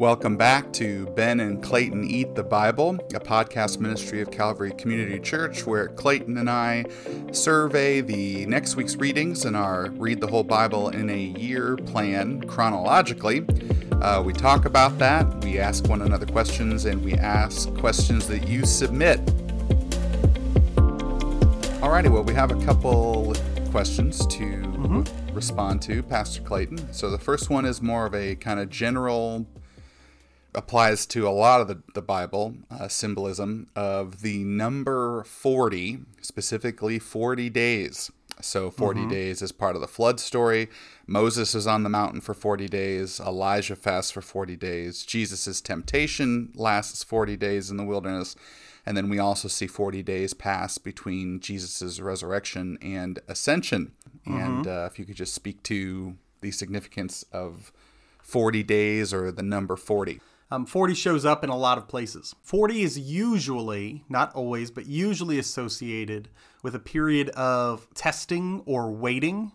Welcome back to Ben and Clayton Eat the Bible, a podcast ministry of Calvary Community Church where Clayton and I survey the next week's readings in our Read the Whole Bible in a Year plan chronologically. Uh, we talk about that, we ask one another questions, and we ask questions that you submit. Alrighty, well, we have a couple questions to mm-hmm. respond to, Pastor Clayton. So the first one is more of a kind of general applies to a lot of the, the Bible uh, symbolism of the number 40, specifically 40 days. So 40 mm-hmm. days is part of the flood story. Moses is on the mountain for 40 days. Elijah fasts for 40 days. Jesus' temptation lasts 40 days in the wilderness. And then we also see 40 days pass between Jesus' resurrection and ascension. Mm-hmm. And uh, if you could just speak to the significance of 40 days or the number 40. Um, 40 shows up in a lot of places. 40 is usually, not always, but usually associated with a period of testing or waiting.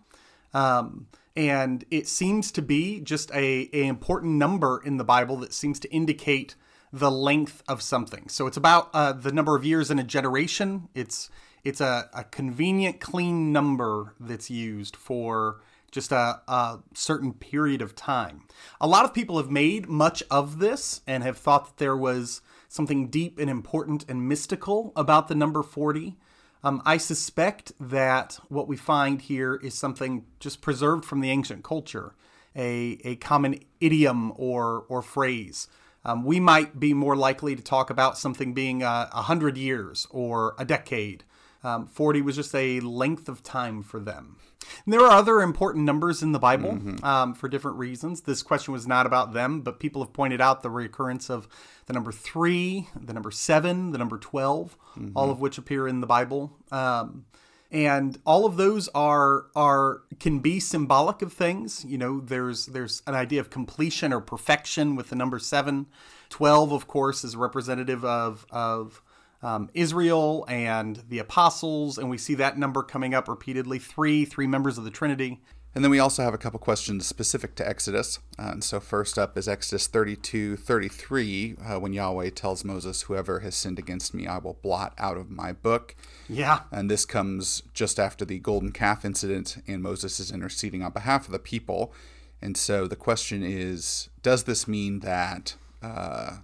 Um, and it seems to be just a, a important number in the Bible that seems to indicate the length of something. So it's about uh, the number of years in a generation. It's it's a, a convenient, clean number that's used for just a, a, certain period of time. A lot of people have made much of this and have thought that there was something deep and important and mystical about the number 40. Um, I suspect that what we find here is something just preserved from the ancient culture, a, a common idiom or, or phrase. Um, we might be more likely to talk about something being a, a hundred years or a decade um, 40 was just a length of time for them. And there are other important numbers in the Bible mm-hmm. um, for different reasons. This question was not about them, but people have pointed out the recurrence of the number three, the number seven, the number 12, mm-hmm. all of which appear in the Bible. Um, and all of those are are can be symbolic of things you know there's there's an idea of completion or perfection with the number 7 12 of course is representative of of um, Israel and the apostles, and we see that number coming up repeatedly three, three members of the Trinity. And then we also have a couple questions specific to Exodus. Uh, and so, first up is Exodus 32 33, uh, when Yahweh tells Moses, Whoever has sinned against me, I will blot out of my book. Yeah. And this comes just after the golden calf incident, and Moses is interceding on behalf of the people. And so, the question is Does this mean that uh,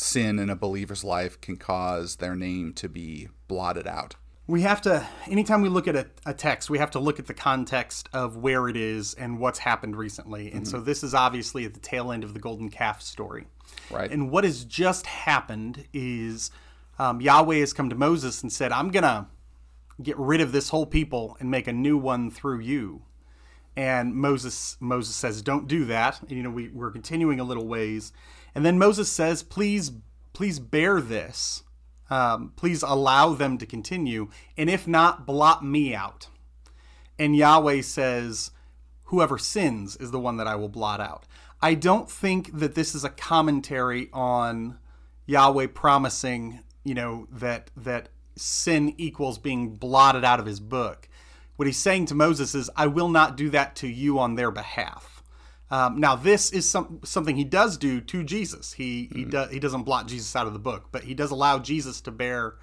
sin in a believer's life can cause their name to be blotted out. We have to, anytime we look at a, a, text, we have to look at the context of where it is and what's happened recently. And mm-hmm. so this is obviously at the tail end of the golden calf story. Right. And what has just happened is um, Yahweh has come to Moses and said, I'm going to get rid of this whole people and make a new one through you. And Moses Moses says, "Don't do that." And, you know, we, we're continuing a little ways, and then Moses says, "Please, please bear this. Um, please allow them to continue, and if not, blot me out." And Yahweh says, "Whoever sins is the one that I will blot out." I don't think that this is a commentary on Yahweh promising, you know, that that sin equals being blotted out of his book. What he's saying to Moses is, I will not do that to you on their behalf. Um, now, this is some, something he does do to Jesus. He, mm-hmm. he, do, he doesn't blot Jesus out of the book, but he does allow Jesus to bear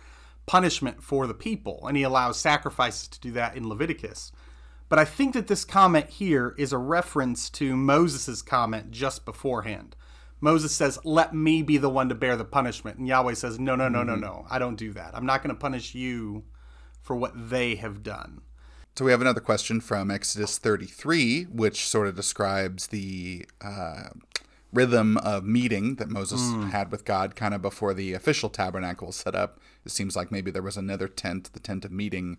punishment for the people, and he allows sacrifices to do that in Leviticus. But I think that this comment here is a reference to Moses' comment just beforehand. Moses says, Let me be the one to bear the punishment. And Yahweh says, No, no, no, mm-hmm. no, no. I don't do that. I'm not going to punish you for what they have done. So we have another question from Exodus 33, which sort of describes the uh, rhythm of meeting that Moses mm. had with God kind of before the official tabernacle was set up. It seems like maybe there was another tent, the tent of meeting,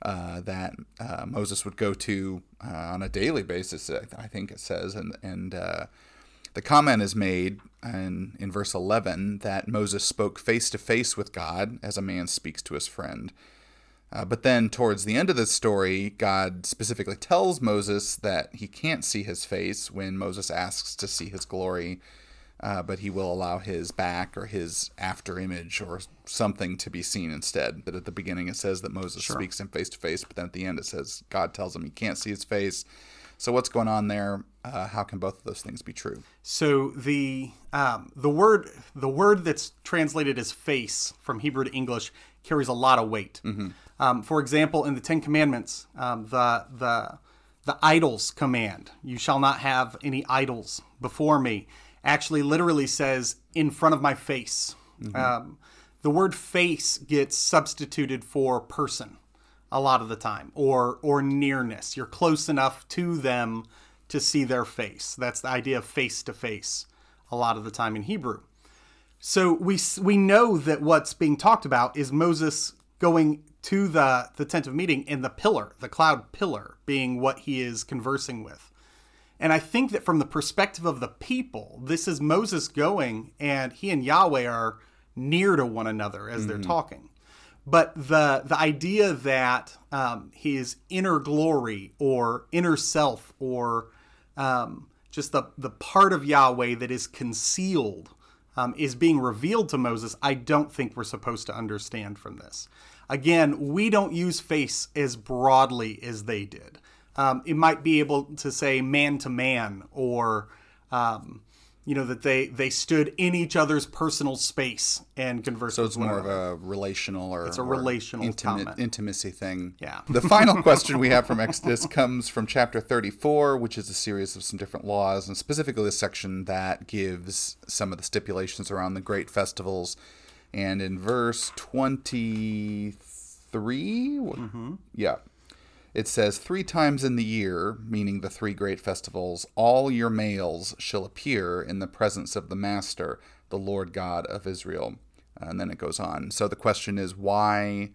uh, that uh, Moses would go to uh, on a daily basis, I think it says. And, and uh, the comment is made in, in verse 11 that Moses spoke face to face with God as a man speaks to his friend. Uh, but then, towards the end of the story, God specifically tells Moses that he can't see his face when Moses asks to see his glory, uh, but he will allow his back or his after image or something to be seen instead. But at the beginning it says that Moses sure. speaks him face to face, but then at the end it says God tells him he can't see his face. So what's going on there? Uh, how can both of those things be true? So the um, the word the word that's translated as face from Hebrew to English carries a lot of weight. Um, for example, in the Ten Commandments, um, the the the idols command, "You shall not have any idols before me," actually literally says "in front of my face." Um, the word "face" gets substituted for person a lot of the time, or or nearness. You're close enough to them to see their face. That's the idea of face to face a lot of the time in Hebrew. So we we know that what's being talked about is Moses going to the the tent of meeting and the pillar, the cloud pillar, being what he is conversing with. And I think that from the perspective of the people, this is Moses going and he and Yahweh are near to one another as they're talking. But the the idea that um, his inner glory or inner self or um, just the the part of Yahweh that is concealed um, is being revealed to Moses, I don't think we're supposed to understand from this. Again, we don't use face as broadly as they did. Um, it might be able to say man to man, or um, you know that they they stood in each other's personal space and conversed. So it's more of a relational or it's a relational intimate, intimacy thing. Yeah. The final question we have from Exodus comes from chapter 34, which is a series of some different laws, and specifically the section that gives some of the stipulations around the great festivals. And in verse 23, Mm-hmm. yeah, it says, Three times in the year, meaning the three great festivals, all your males shall appear in the presence of the Master, the Lord God of Israel. And then it goes on. So the question is, why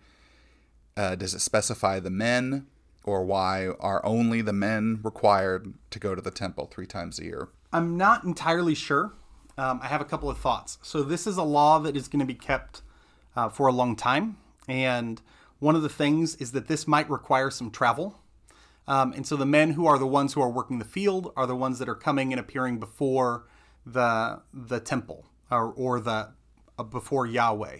uh, does it specify the men, or why are only the men required to go to the temple three times a year? I'm not entirely sure. Um, I have a couple of thoughts. So this is a law that is going to be kept uh, for a long time, and one of the things is that this might require some travel. Um, and so the men who are the ones who are working the field are the ones that are coming and appearing before the the temple or, or the uh, before Yahweh.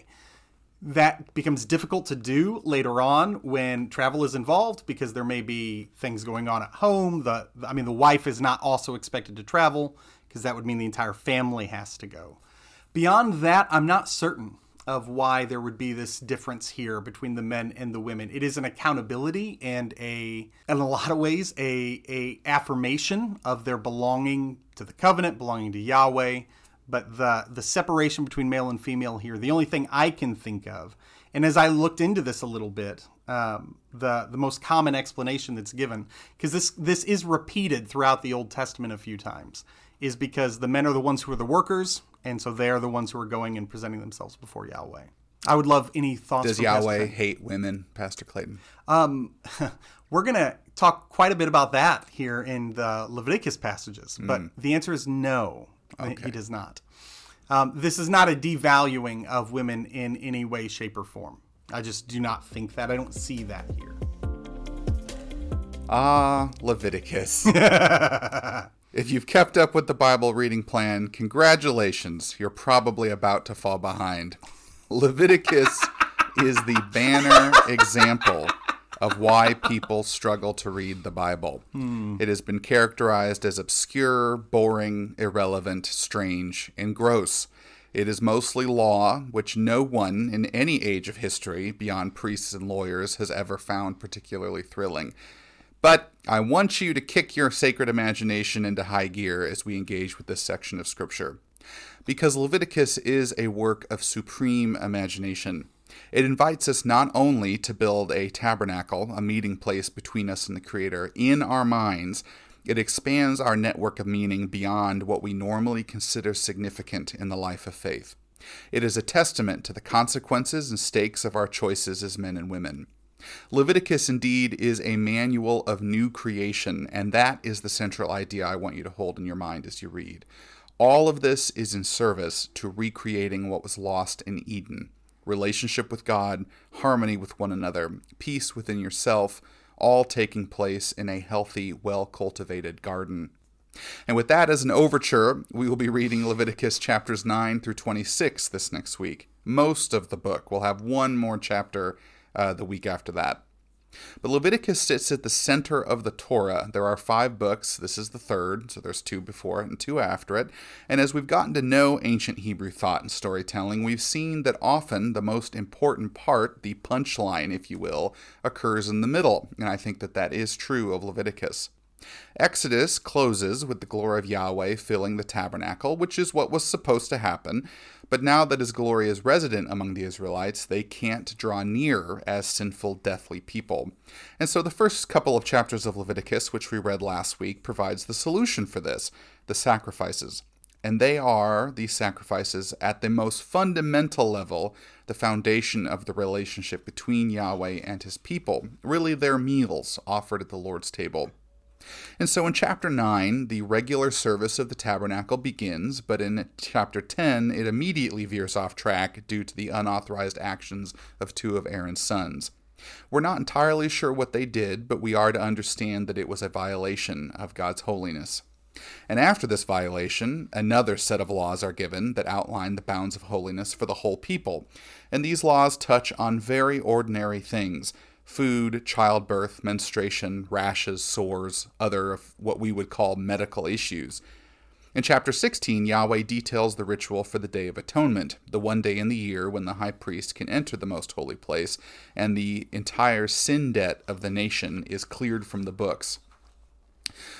That becomes difficult to do later on when travel is involved because there may be things going on at home. The I mean the wife is not also expected to travel because that would mean the entire family has to go. Beyond that, I'm not certain of why there would be this difference here between the men and the women. It is an accountability and a in a lot of ways a a affirmation of their belonging to the covenant, belonging to Yahweh. But the the separation between male and female here, the only thing I can think of, and as I looked into this a little bit, um, the the most common explanation that's given, because this this is repeated throughout the Old Testament a few times, is because the men are the ones who are the workers, and so they are the ones who are going and presenting themselves before Yahweh. I would love any thoughts. Does Yahweh hate women, Pastor Clayton? Um, we're going to talk quite a bit about that here in the Leviticus passages, but the answer is no, he does not. Um, this is not a devaluing of women in any way, shape, or form. I just do not think that. I don't see that here. Ah, Leviticus. if you've kept up with the Bible reading plan, congratulations. You're probably about to fall behind. Leviticus is the banner example of why people struggle to read the Bible. Hmm. It has been characterized as obscure, boring, irrelevant, strange, and gross. It is mostly law, which no one in any age of history, beyond priests and lawyers, has ever found particularly thrilling. But I want you to kick your sacred imagination into high gear as we engage with this section of Scripture. Because Leviticus is a work of supreme imagination. It invites us not only to build a tabernacle, a meeting place between us and the Creator, in our minds, it expands our network of meaning beyond what we normally consider significant in the life of faith. It is a testament to the consequences and stakes of our choices as men and women. Leviticus indeed is a manual of new creation, and that is the central idea I want you to hold in your mind as you read. All of this is in service to recreating what was lost in Eden relationship with God, harmony with one another, peace within yourself, all taking place in a healthy, well cultivated garden. And with that as an overture, we will be reading Leviticus chapters 9 through 26 this next week. Most of the book will have one more chapter uh, the week after that. But Leviticus sits at the center of the Torah. There are five books. This is the third, so there's two before it and two after it. And as we've gotten to know ancient Hebrew thought and storytelling, we've seen that often the most important part, the punchline, if you will, occurs in the middle. And I think that that is true of Leviticus. Exodus closes with the glory of Yahweh filling the tabernacle, which is what was supposed to happen. But now that his glory is resident among the Israelites, they can't draw near as sinful, deathly people. And so the first couple of chapters of Leviticus, which we read last week, provides the solution for this the sacrifices. And they are, these sacrifices, at the most fundamental level, the foundation of the relationship between Yahweh and his people. Really, they're meals offered at the Lord's table. And so in chapter 9, the regular service of the tabernacle begins, but in chapter 10, it immediately veers off track due to the unauthorized actions of two of Aaron's sons. We're not entirely sure what they did, but we are to understand that it was a violation of God's holiness. And after this violation, another set of laws are given that outline the bounds of holiness for the whole people. And these laws touch on very ordinary things food, childbirth, menstruation, rashes, sores, other of what we would call medical issues. In chapter 16, Yahweh details the ritual for the Day of Atonement, the one day in the year when the high priest can enter the most holy place, and the entire sin debt of the nation is cleared from the books.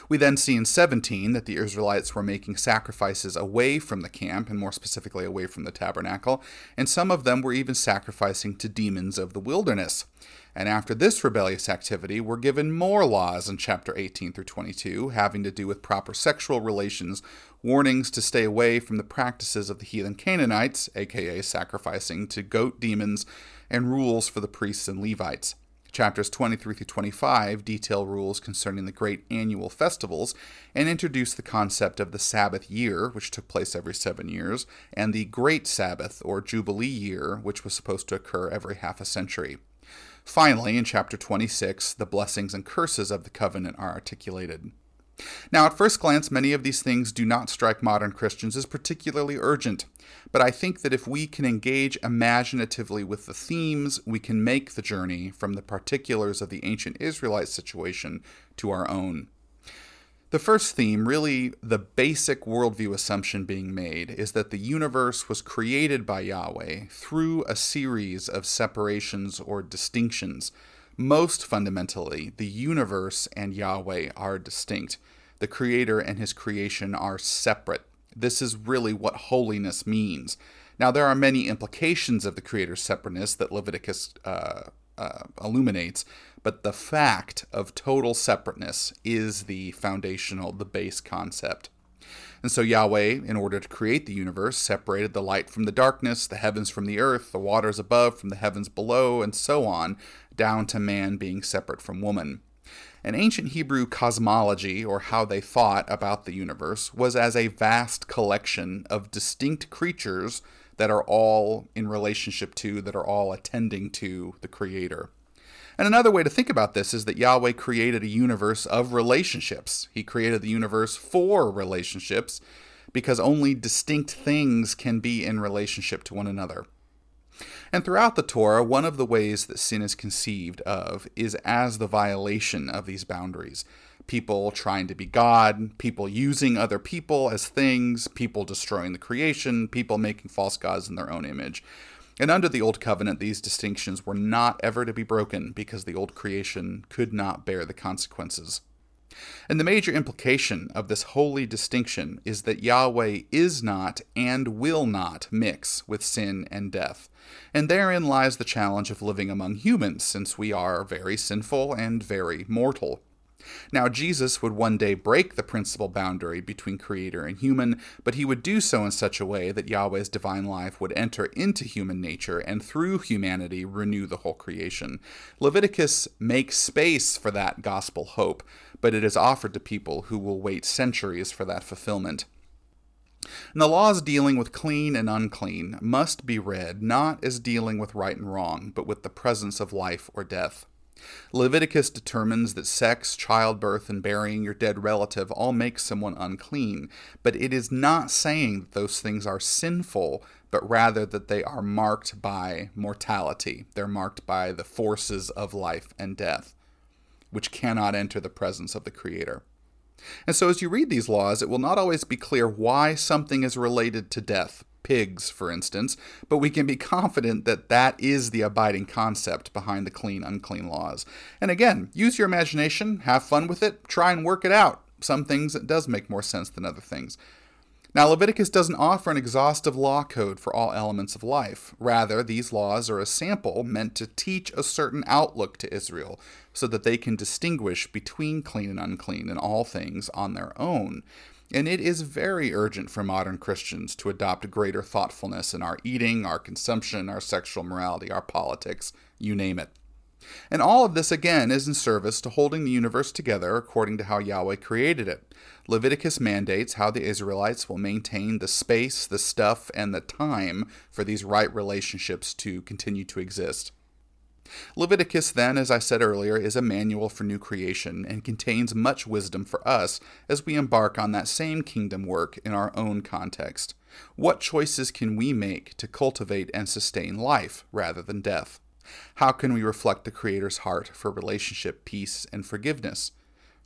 We then see in 17 that the Israelites were making sacrifices away from the camp, and more specifically away from the tabernacle, and some of them were even sacrificing to demons of the wilderness. And after this rebellious activity, we're given more laws in chapter 18 through 22 having to do with proper sexual relations, warnings to stay away from the practices of the heathen Canaanites, aka sacrificing to goat demons, and rules for the priests and Levites. Chapters 23 through 25 detail rules concerning the great annual festivals and introduce the concept of the Sabbath year, which took place every seven years, and the Great Sabbath, or Jubilee year, which was supposed to occur every half a century. Finally, in chapter 26, the blessings and curses of the covenant are articulated. Now, at first glance, many of these things do not strike modern Christians as particularly urgent, but I think that if we can engage imaginatively with the themes, we can make the journey from the particulars of the ancient Israelite situation to our own. The first theme, really the basic worldview assumption being made, is that the universe was created by Yahweh through a series of separations or distinctions. Most fundamentally, the universe and Yahweh are distinct. The Creator and His creation are separate. This is really what holiness means. Now, there are many implications of the Creator's separateness that Leviticus uh, uh, illuminates, but the fact of total separateness is the foundational, the base concept. And so Yahweh, in order to create the universe, separated the light from the darkness, the heavens from the earth, the waters above from the heavens below, and so on, down to man being separate from woman. An ancient Hebrew cosmology, or how they thought about the universe, was as a vast collection of distinct creatures that are all in relationship to, that are all attending to the Creator. And another way to think about this is that Yahweh created a universe of relationships. He created the universe for relationships because only distinct things can be in relationship to one another. And throughout the Torah, one of the ways that sin is conceived of is as the violation of these boundaries. People trying to be God, people using other people as things, people destroying the creation, people making false gods in their own image. And under the Old Covenant, these distinctions were not ever to be broken because the old creation could not bear the consequences. And the major implication of this holy distinction is that Yahweh is not and will not mix with sin and death. And therein lies the challenge of living among humans, since we are very sinful and very mortal. Now, Jesus would one day break the principal boundary between creator and human, but he would do so in such a way that Yahweh's divine life would enter into human nature and through humanity renew the whole creation. Leviticus makes space for that gospel hope, but it is offered to people who will wait centuries for that fulfillment. And the laws dealing with clean and unclean must be read not as dealing with right and wrong, but with the presence of life or death. Leviticus determines that sex, childbirth, and burying your dead relative all make someone unclean, but it is not saying that those things are sinful, but rather that they are marked by mortality. They're marked by the forces of life and death, which cannot enter the presence of the Creator. And so, as you read these laws, it will not always be clear why something is related to death, pigs, for instance, but we can be confident that that is the abiding concept behind the clean unclean laws. And again, use your imagination, have fun with it, try and work it out. Some things it does make more sense than other things. Now, Leviticus doesn't offer an exhaustive law code for all elements of life. Rather, these laws are a sample meant to teach a certain outlook to Israel so that they can distinguish between clean and unclean in all things on their own. And it is very urgent for modern Christians to adopt greater thoughtfulness in our eating, our consumption, our sexual morality, our politics, you name it. And all of this, again, is in service to holding the universe together according to how Yahweh created it. Leviticus mandates how the Israelites will maintain the space, the stuff, and the time for these right relationships to continue to exist. Leviticus, then, as I said earlier, is a manual for new creation and contains much wisdom for us as we embark on that same kingdom work in our own context. What choices can we make to cultivate and sustain life rather than death? How can we reflect the Creator's heart for relationship, peace, and forgiveness?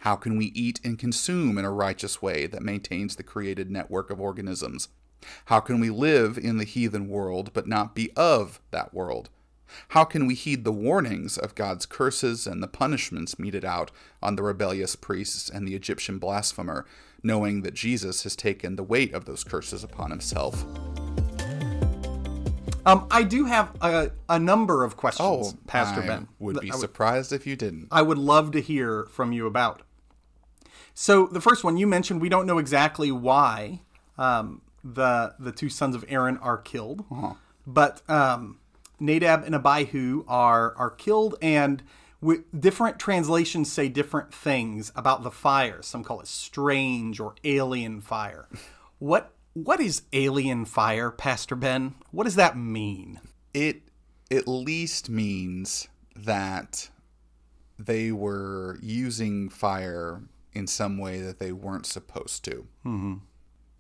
How can we eat and consume in a righteous way that maintains the created network of organisms? How can we live in the heathen world but not be of that world? How can we heed the warnings of God's curses and the punishments meted out on the rebellious priests and the Egyptian blasphemer, knowing that Jesus has taken the weight of those curses upon himself? Um, I do have a, a number of questions, Oh, Pastor I Ben. would be I would, surprised if you didn't. I would love to hear from you about. So the first one you mentioned, we don't know exactly why um, the the two sons of Aaron are killed, but um, Nadab and Abihu are are killed, and wi- different translations say different things about the fire. Some call it strange or alien fire. What what is alien fire, Pastor Ben? What does that mean? it at least means that they were using fire in some way that they weren't supposed to. Mm-hmm.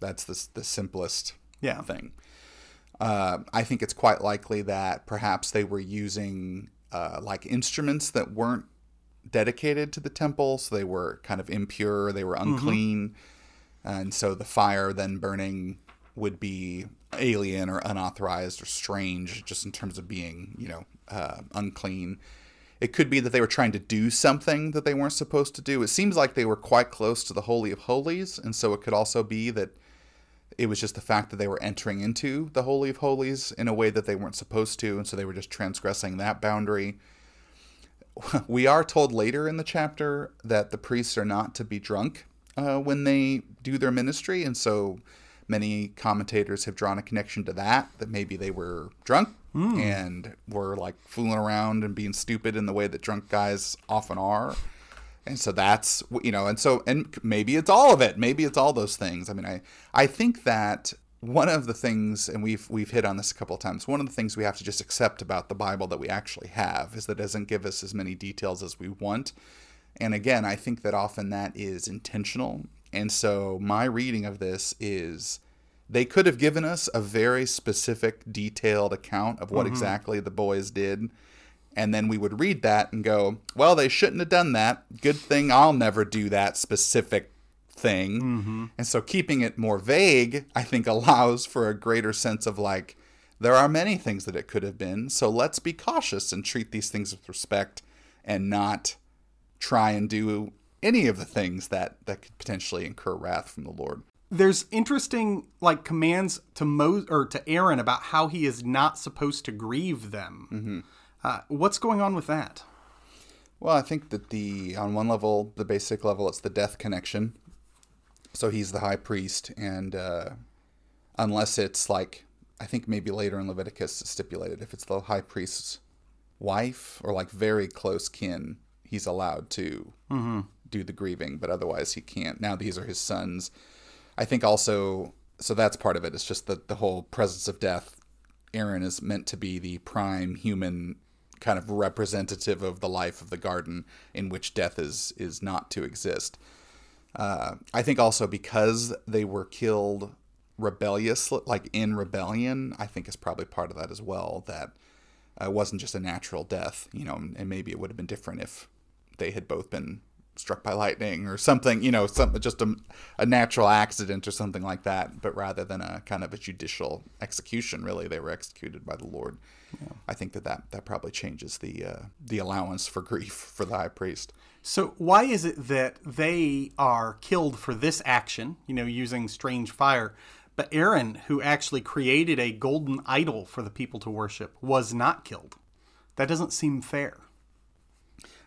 That's the, the simplest Yeah. thing. Uh, I think it's quite likely that perhaps they were using uh, like instruments that weren't dedicated to the temple, so they were kind of impure, they were unclean, and so the fire then burning would be alien or unauthorized or strange, just in terms of being, you know, uh, unclean. It could be that they were trying to do something that they weren't supposed to do. It seems like they were quite close to the Holy of Holies, and so it could also be that it was just the fact that they were entering into the Holy of Holies in a way that they weren't supposed to, and so they were just transgressing that boundary. We are told later in the chapter that the priests are not to be drunk uh, when they do their ministry, and so many commentators have drawn a connection to that, that maybe they were drunk and were like fooling around and being stupid in the way that drunk guys often are. And so that's you know, and so and maybe it's all of it. Maybe it's all those things. I mean, I I think that one of the things, and we've we've hit on this a couple of times. One of the things we have to just accept about the Bible that we actually have is that it doesn't give us as many details as we want. And again, I think that often that is intentional. And so my reading of this is they could have given us a very specific, detailed account of what mm-hmm. exactly the boys did. And then we would read that and go, well, they shouldn't have done that. Good thing I'll never do that specific thing. And so keeping it more vague, I think, allows for a greater sense of like, there are many things that it could have been. So let's be cautious and treat these things with respect and not try and do any of the things that, that could potentially incur wrath from the Lord. there's interesting like commands to Mo or to Aaron about how he is not supposed to grieve them. Mm-hmm. Uh, what's going on with that? Well, I think that the on one level, the basic level, it's the death connection. So he's the high priest, and uh, unless it's like I think maybe later in Leviticus it's stipulated if it's the high priest's wife or like very close kin, he's allowed to do the grieving, but otherwise he can't. Now these are his sons. I think also so that's part of it. It's just that the whole presence of death. Aaron is meant to be the prime human kind of representative of the life of the garden in which death is is not to exist. Uh, I think also because they were killed rebellious, like in rebellion, I think is probably part of that as well. That uh, it wasn't just a natural death, you know, and maybe it would have been different if they had both been struck by lightning or something, you know, something just a, a natural accident or something like that. But rather than a kind of a judicial execution, really, they were executed by the Lord. Yeah. I think that, that that probably changes the uh, the allowance for grief for the high priest. So why is it that they are killed for this action, you know, using strange fire, but Aaron, who actually created a golden idol for the people to worship, was not killed? That doesn't seem fair.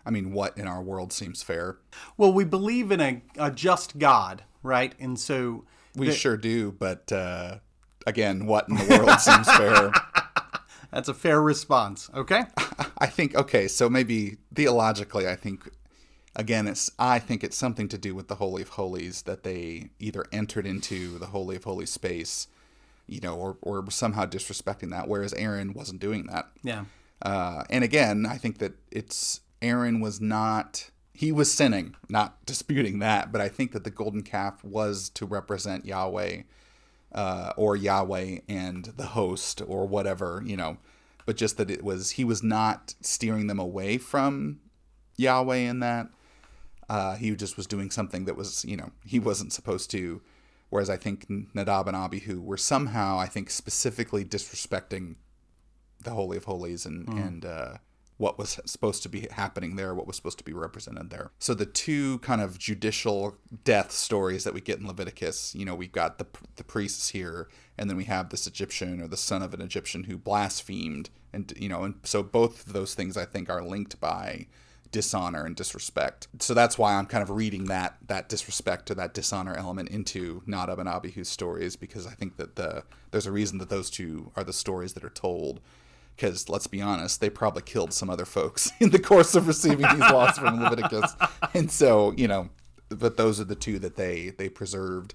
I mean, what in our world seems fair? Well, we believe in a, a just God, right? And so we the, sure do. But uh, again, what in the world seems fair? That's a fair response. Okay. I think okay. So maybe theologically, I think again, it's I think it's something to do with the Holy of Holies that they either entered into the Holy of Holies space, you know, or or somehow disrespecting that, whereas Aaron wasn't doing that. Yeah. Uh, and again, I think that it's Aaron was not he was sinning, not disputing that, but I think that the golden calf was to represent Yahweh uh, or Yahweh and the host or whatever, you know, but just that it was he was not steering them away from Yahweh in that. Uh, he just was doing something that was, you know, he wasn't supposed to. Whereas I think Nadab and Abihu were somehow, I think, specifically disrespecting the Holy of Holies and mm. and uh, what was supposed to be happening there, what was supposed to be represented there. So the two kind of judicial death stories that we get in Leviticus, you know, we've got the the priests here, and then we have this Egyptian or the son of an Egyptian who blasphemed, and you know, and so both of those things I think are linked by dishonor and disrespect. So that's why I'm kind of reading that that disrespect or that dishonor element into Nadab and Abihu's stories because I think that the there's a reason that those two are the stories that are told because let's be honest, they probably killed some other folks in the course of receiving these laws from Leviticus, and so you know, but those are the two that they they preserved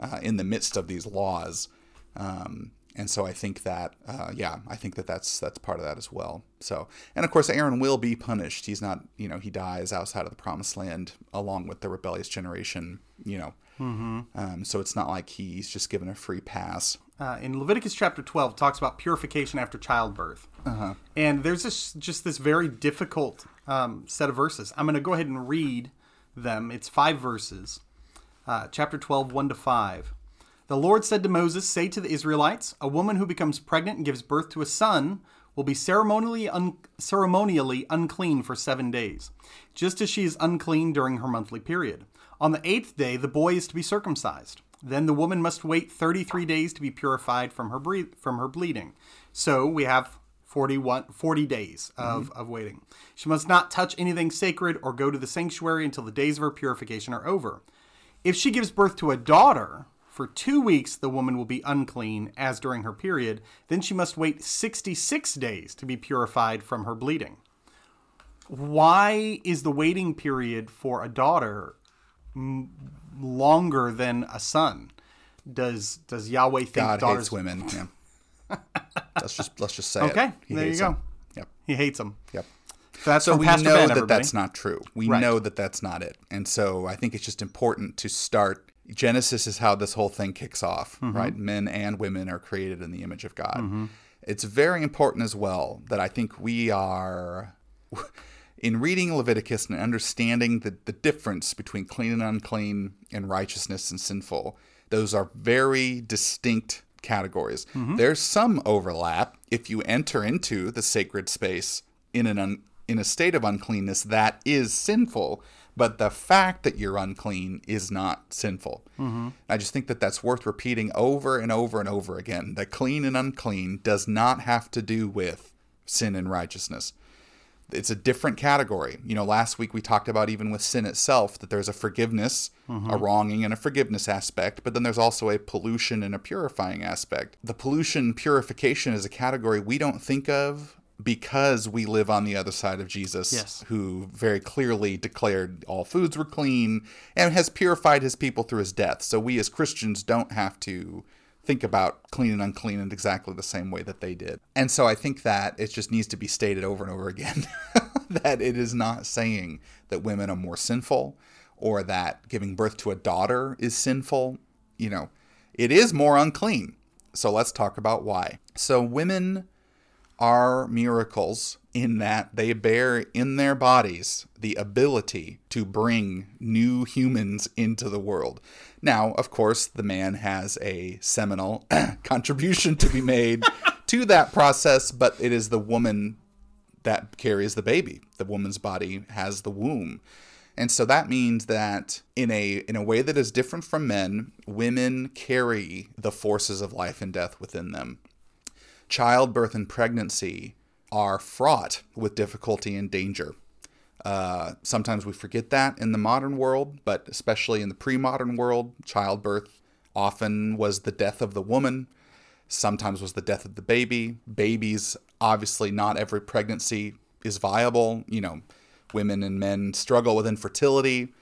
uh, in the midst of these laws, um, and so I think that uh, yeah, I think that that's that's part of that as well. So, and of course, Aaron will be punished. He's not, you know, he dies outside of the promised land along with the rebellious generation, you know. Mm-hmm. Um, so it's not like he's just given a free pass uh, in Leviticus chapter 12 talks about purification after childbirth. Uh-huh. And there's this just this very difficult um, set of verses. I'm going to go ahead and read them. It's five verses. Uh, chapter 12, 1 to 5. The Lord said to Moses, Say to the Israelites, a woman who becomes pregnant and gives birth to a son will be ceremonially, un- ceremonially unclean for seven days, just as she is unclean during her monthly period. On the eighth day, the boy is to be circumcised. Then the woman must wait 33 days to be purified from her bre- from her bleeding. So we have 41, 40 days of, mm-hmm. of waiting. She must not touch anything sacred or go to the sanctuary until the days of her purification are over. If she gives birth to a daughter, for two weeks the woman will be unclean, as during her period. Then she must wait 66 days to be purified from her bleeding. Why is the waiting period for a daughter longer than a son. Does does Yahweh think God daughters... hates women? Yeah. let's just let's just say okay. It. there you go. Them. Yep. He hates them. Yep. So that's so we Pastor know ben, that everybody. that's not true. We right. know that that's not it, and so I think it's just important to start. Genesis is how this whole thing kicks off, mm-hmm. right? Men and women are created in the image of God. Mm-hmm. It's very important as well that I think we are in reading Leviticus and understanding the, the difference between clean and unclean and righteousness and sinful, those are very distinct categories. Mm-hmm. There's some overlap if you enter into the sacred space in an un, in a state of uncleanness that is sinful, but the fact that you're unclean is not sinful. Mm-hmm. I just think that that's worth repeating over and over and over again. That clean and unclean does not have to do with sin and righteousness it's a different category. You know, last week we talked about even with sin itself that there's a forgiveness, mm-hmm. a wronging, and a forgiveness aspect, but then there's also a pollution and a purifying aspect. The pollution purification is a category we don't think of because we live on the other side of Jesus, yes. who very clearly declared all foods were clean and has purified his people through his death. So we as Christians don't have to think about clean and unclean in exactly the same way that they did. And so I think that it just needs to be stated over and over again that it is not saying that women are more sinful or that giving birth to a daughter is sinful. You know, it is more unclean. So let's talk about why. So women are miracles in that they bear in their bodies the ability to bring new humans into the world. Now, of course, the man has a seminal contribution to be made to that process, but it is the woman that carries the baby. The woman's body has the womb. And so that means that in a in a way that is different from men, women carry the forces of life and death within them. Childbirth and pregnancy are fraught with difficulty and danger. Uh, sometimes we forget that in the modern world, but especially in the pre modern world, childbirth often was the death of the woman, sometimes was the death of the baby. Babies, obviously, not every pregnancy is viable. You know, women and men struggle with infertility.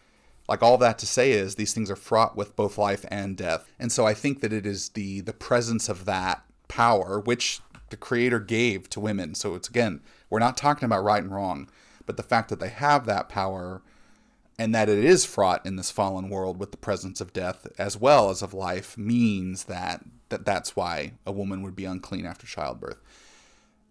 Like all that to say is these things are fraught with both life and death. And so I think that it is the the presence of that power which the creator gave to women. So it's again, we're not talking about right and wrong, but the fact that they have that power and that it is fraught in this fallen world with the presence of death as well as of life means that, that that's why a woman would be unclean after childbirth.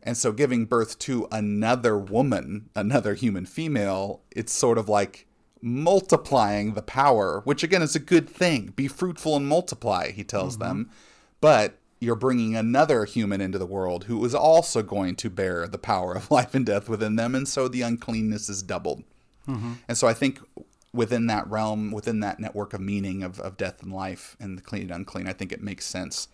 And so giving birth to another woman, another human female, it's sort of like multiplying the power, which again is a good thing. Be fruitful and multiply, he tells mm-hmm. them. But you're bringing another human into the world who is also going to bear the power of life and death within them, and so the uncleanness is doubled. Mm-hmm. And so I think within that realm, within that network of meaning of, of death and life and the clean and unclean, I think it makes sense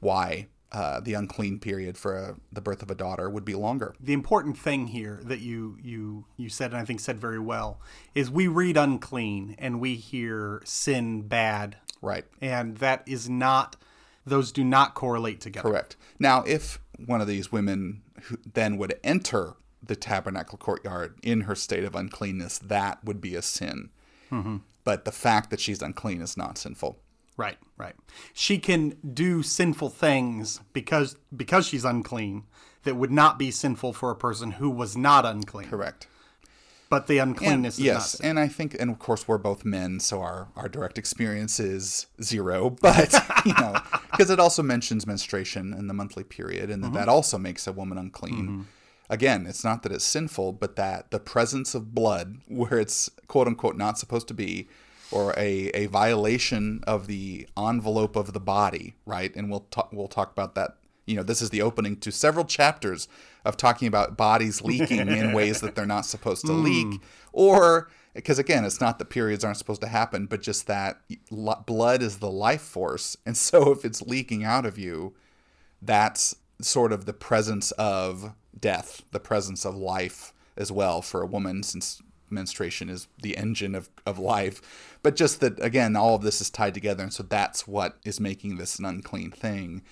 why uh, the unclean period for a, the birth of a daughter would be longer. The important thing here that you you you said, and I think said very well, is we read unclean and we hear sin bad, right? And that is not those do not correlate together. Correct. Now, if one of these women who then would enter the tabernacle courtyard in her state of uncleanness, that would be a sin. Mm-hmm. But the fact that she's unclean is not sinful. Right, right. She can do sinful things because because she's unclean that would not be sinful for a person who was not unclean. Correct but the uncleanness and, yes and i think and of course we're both men so our our direct experience is zero but you know because it also mentions menstruation in the monthly period and mm-hmm. that, that also makes a woman unclean mm-hmm. again it's not that it's sinful but that the presence of blood where it's quote unquote not supposed to be or a, a violation of the envelope of the body right and we'll talk we'll talk about that you know, this is the opening to several chapters of talking about bodies leaking in ways that they're not supposed to mm. leak, or because again, it's not that periods aren't supposed to happen, but just that blood is the life force, and so if it's leaking out of you, that's sort of the presence of death, the presence of life as well for a woman, since menstruation is the engine of, of life. But just that, again, all of this is tied together. And so that's what is making this an unclean thing.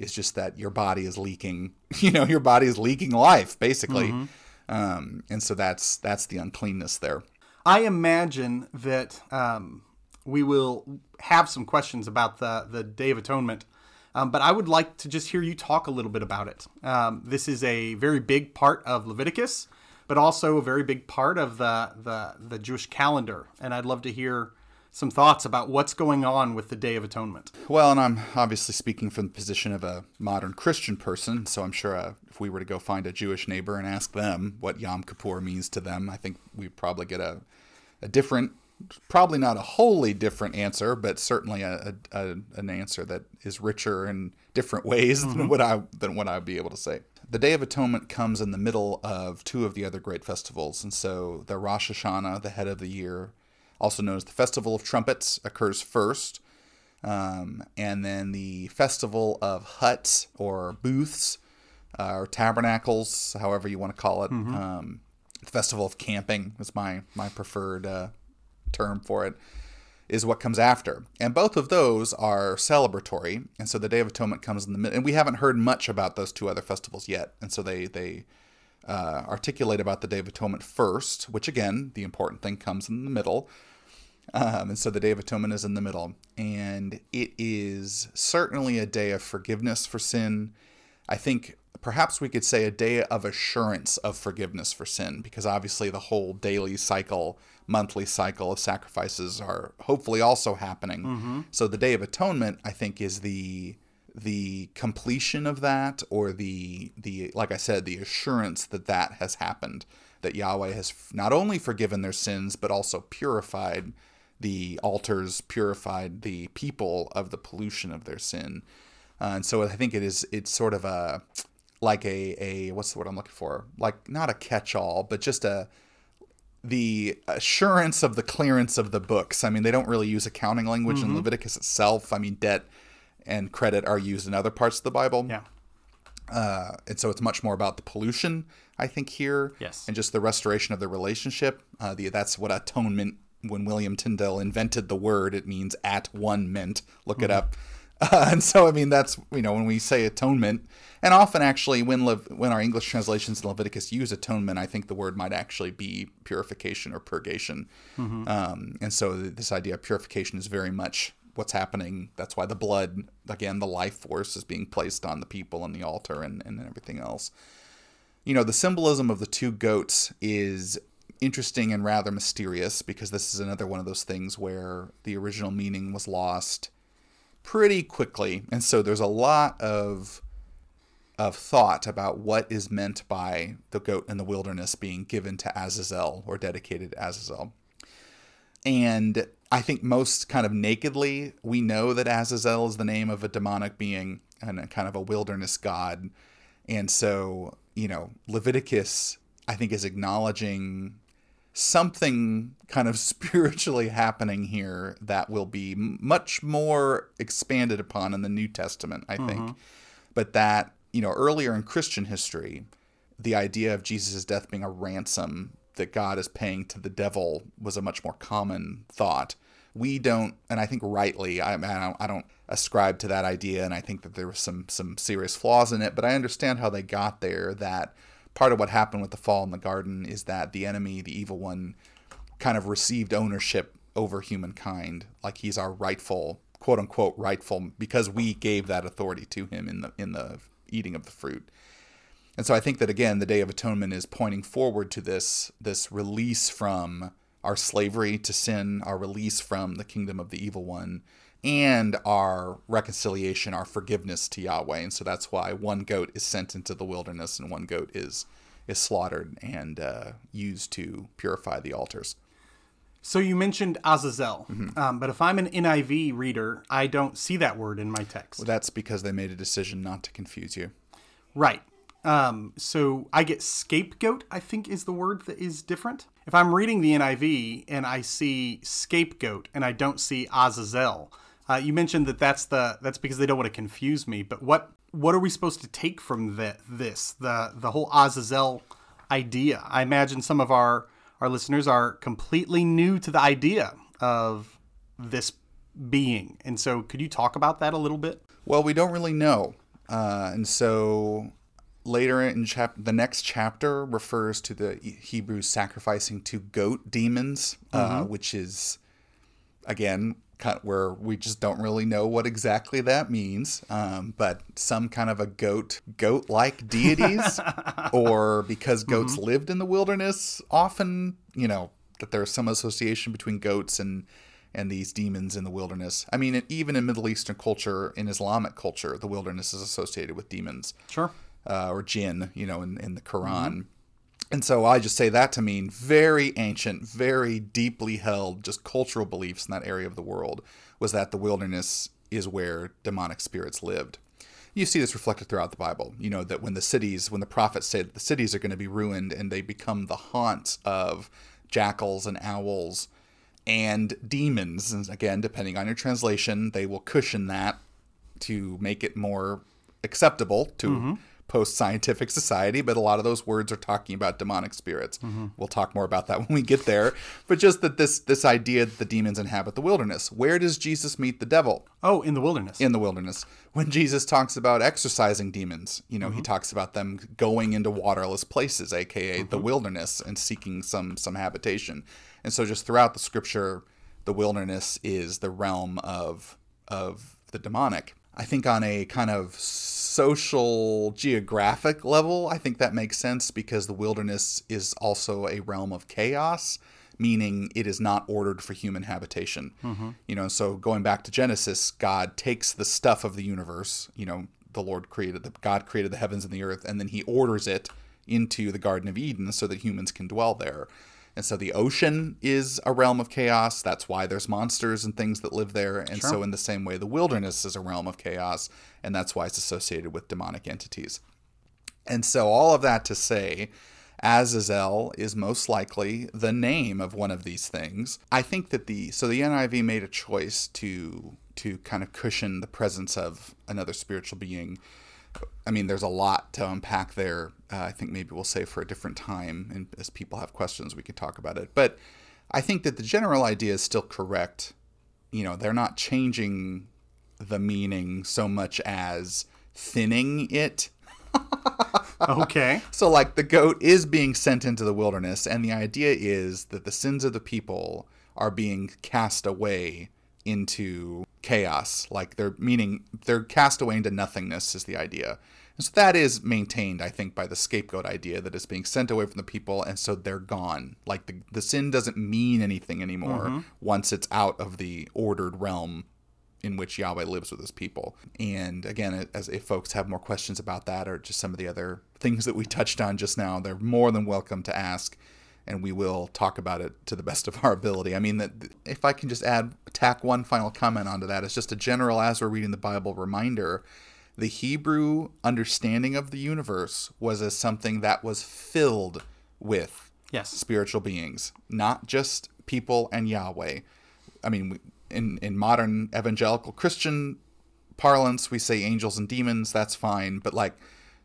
It's just that your body is leaking, you know, your body is leaking life basically. Mm-hmm. Um, and so that's that's the uncleanness there. I imagine that um, we will have some questions about the the Day of Atonement, um, but I would like to just hear you talk a little bit about it. Um, this is a very big part of Leviticus, but also a very big part of the the, the Jewish calendar, and I'd love to hear some thoughts about what's going on with the Day of Atonement. Well, and I'm obviously speaking from the position of a modern Christian person, so I'm sure uh, if we were to go find a Jewish neighbor and ask them what Yom Kippur means to them, I think we'd probably get a, a different, probably not a wholly different answer, but certainly a, a an answer that is richer in different ways mm-hmm. than what I than what I'd be able to say. The Day of Atonement comes in the middle of two of the other great festivals, and so the Rosh Hashanah, the head of the year, also known as the Festival of Trumpets, occurs first. Um, and then the Festival of Huts or Booths uh, or Tabernacles, however you want to call it. Mm-hmm. Um, the Festival of Camping is my, my preferred uh, term for it, is what comes after. And both of those are celebratory. And so the Day of Atonement comes in the middle. And we haven't heard much about those two other festivals yet. And so they, they uh, articulate about the Day of Atonement first, which again, the important thing comes in the middle. Um, and so the Day of Atonement is in the middle. And it is certainly a day of forgiveness for sin. I think perhaps we could say a day of assurance of forgiveness for sin, because obviously the whole daily cycle, monthly cycle of sacrifices are hopefully also happening. Mm-hmm. So the Day of Atonement, I think, is the the completion of that or the the like I said the assurance that that has happened that Yahweh has not only forgiven their sins but also purified the altars purified the people of the pollution of their sin uh, and so I think it is it's sort of a like a a what's the word I'm looking for like not a catch all but just a the assurance of the clearance of the books. I mean, they don't really use accounting language Mm-hmm. in Leviticus itself. I mean, debt and credit are used in other parts of the Bible. Yeah. Uh, and so it's much more about the pollution, I think, here. Yes. And just the restoration of the relationship. Uh, the, that's what atonement, when William Tyndale invented the word, it means at one mint. Look it up. Uh, and so, I mean, that's, you know, when we say atonement, and often actually when, Le- when our English translations in Leviticus use atonement, I think the word might actually be purification or purgation. Um, and so th- this idea of purification is very much what's happening. That's why the blood, again, the life force is being placed on the people and the altar and, and everything else. You know, the symbolism of the two goats is interesting and rather mysterious because this is another one of those things where the original meaning was lost pretty quickly. And so there's a lot of of thought about what is meant by the goat in the wilderness being given to Azazel or dedicated to Azazel. And I think most kind of nakedly, we know that Azazel is the name of a demonic being and kind of a wilderness god. And so, you know, Leviticus, I think, is acknowledging something kind of spiritually happening here that will be much more expanded upon in the New Testament, I think. Mm-hmm. But that, you know, earlier in Christian history, the idea of Jesus' death being a ransom that God is paying to the devil was a much more common thought. We don't, and I think rightly, I, I, don't, I don't ascribe to that idea, and I think that there was some some serious flaws in it. But I understand how they got there. That part of what happened with the fall in the garden is that the enemy, the evil one, kind of received ownership over humankind, like he's our rightful, quote unquote, rightful, because we gave that authority to him in the in the eating of the fruit. And so I think that again, the Day of Atonement is pointing forward to this this release from our slavery to sin, our release from the kingdom of the evil one, and our reconciliation, our forgiveness to Yahweh. And so that's why one goat is sent into the wilderness and one goat is is slaughtered and uh, used to purify the altars. So you mentioned Azazel, Mm-hmm. um, but if I'm an NIV reader, I don't see that word in my text. That's because they made a decision not to confuse you. Right. Um, so I get scapegoat, I think is the word that is different. If I'm reading the NIV and I see scapegoat and I don't see Azazel, uh, you mentioned that that's the that's because they don't want to confuse me. But what what are we supposed to take from the, this the the whole Azazel idea? I imagine some of our our listeners are completely new to the idea of this being, and so could you talk about that a little bit? Well, we don't really know, uh, and so later in chap- the next chapter refers to the Hebrews sacrificing to goat demons, uh, which is again where we just don't really know what exactly that means. Um, but some kind of a goat goat-like deities, or because goats lived in the wilderness, often you know that there's some association between goats and and these demons in the wilderness. I mean, even in Middle Eastern culture, in Islamic culture, the wilderness is associated with demons Sure. uh, or jinn, you know, in, in the Quran. And so I just say that to mean very ancient, very deeply held, just cultural beliefs in that area of the world was that the wilderness is where demonic spirits lived. You see this reflected throughout the Bible. You know, that when the cities, when the prophets say that the cities are going to be ruined and they become the haunts of jackals and owls and demons, and again, depending on your translation, they will cushion that to make it more acceptable to mm-hmm. Post scientific society, but a lot of those words are talking about demonic spirits. Mm-hmm. We'll talk more about that when we get there. But just that this this idea that the demons inhabit the wilderness. Where does Jesus meet the devil? Oh, in the wilderness. in the wilderness. When Jesus talks about exorcising demons, you know, he mm-hmm. talks about them going into waterless places, aka the mm-hmm. wilderness, and seeking some some habitation. And so just throughout the scripture, the wilderness is the realm of of the demonic. I think on a kind of social geographic level, I think that makes sense because the wilderness is also a realm of chaos, meaning it is not ordered for human habitation. Mm-hmm. You know, so going back to Genesis, God takes the stuff of the universe, you know, the Lord created the God created the heavens and the earth, and then he orders it into the Garden of Eden so that humans can dwell there. And so the ocean is a realm of chaos. That's why there's monsters and things that live there. And sure. so, in the same way, the wilderness is a realm of chaos. And that's why it's associated with demonic entities. And so, all of that to say, Azazel is most likely the name of one of these things. I think that the so the NIV made a choice to to kind of cushion the presence of another spiritual being I mean, there's a lot to unpack there. Uh, I think maybe we'll save for a different time, and as people have questions, we can talk about it. But I think that the general idea is still correct. You know, they're not changing the meaning so much as thinning it. okay. So, like, the goat is being sent into the wilderness, and the idea is that the sins of the people are being cast away into chaos. Like they're meaning they're cast away into nothingness is the idea. And so that is maintained, I think, by the scapegoat idea that it's being sent away from the people and so they're gone. Like the, the sin doesn't mean anything anymore mm-hmm. once it's out of the ordered realm in which Yahweh lives with his people. And again, as if folks have more questions about that or just some of the other things that we touched on just now, they're more than welcome to ask and we will talk about it to the best of our ability. I mean, that if I can just add tack one final comment onto that, it's just a general as we're reading the Bible reminder. The Hebrew understanding of the universe was as something that was filled with yes. spiritual beings, not just people and Yahweh. I mean, in in modern evangelical Christian parlance, we say angels and demons. That's fine, but like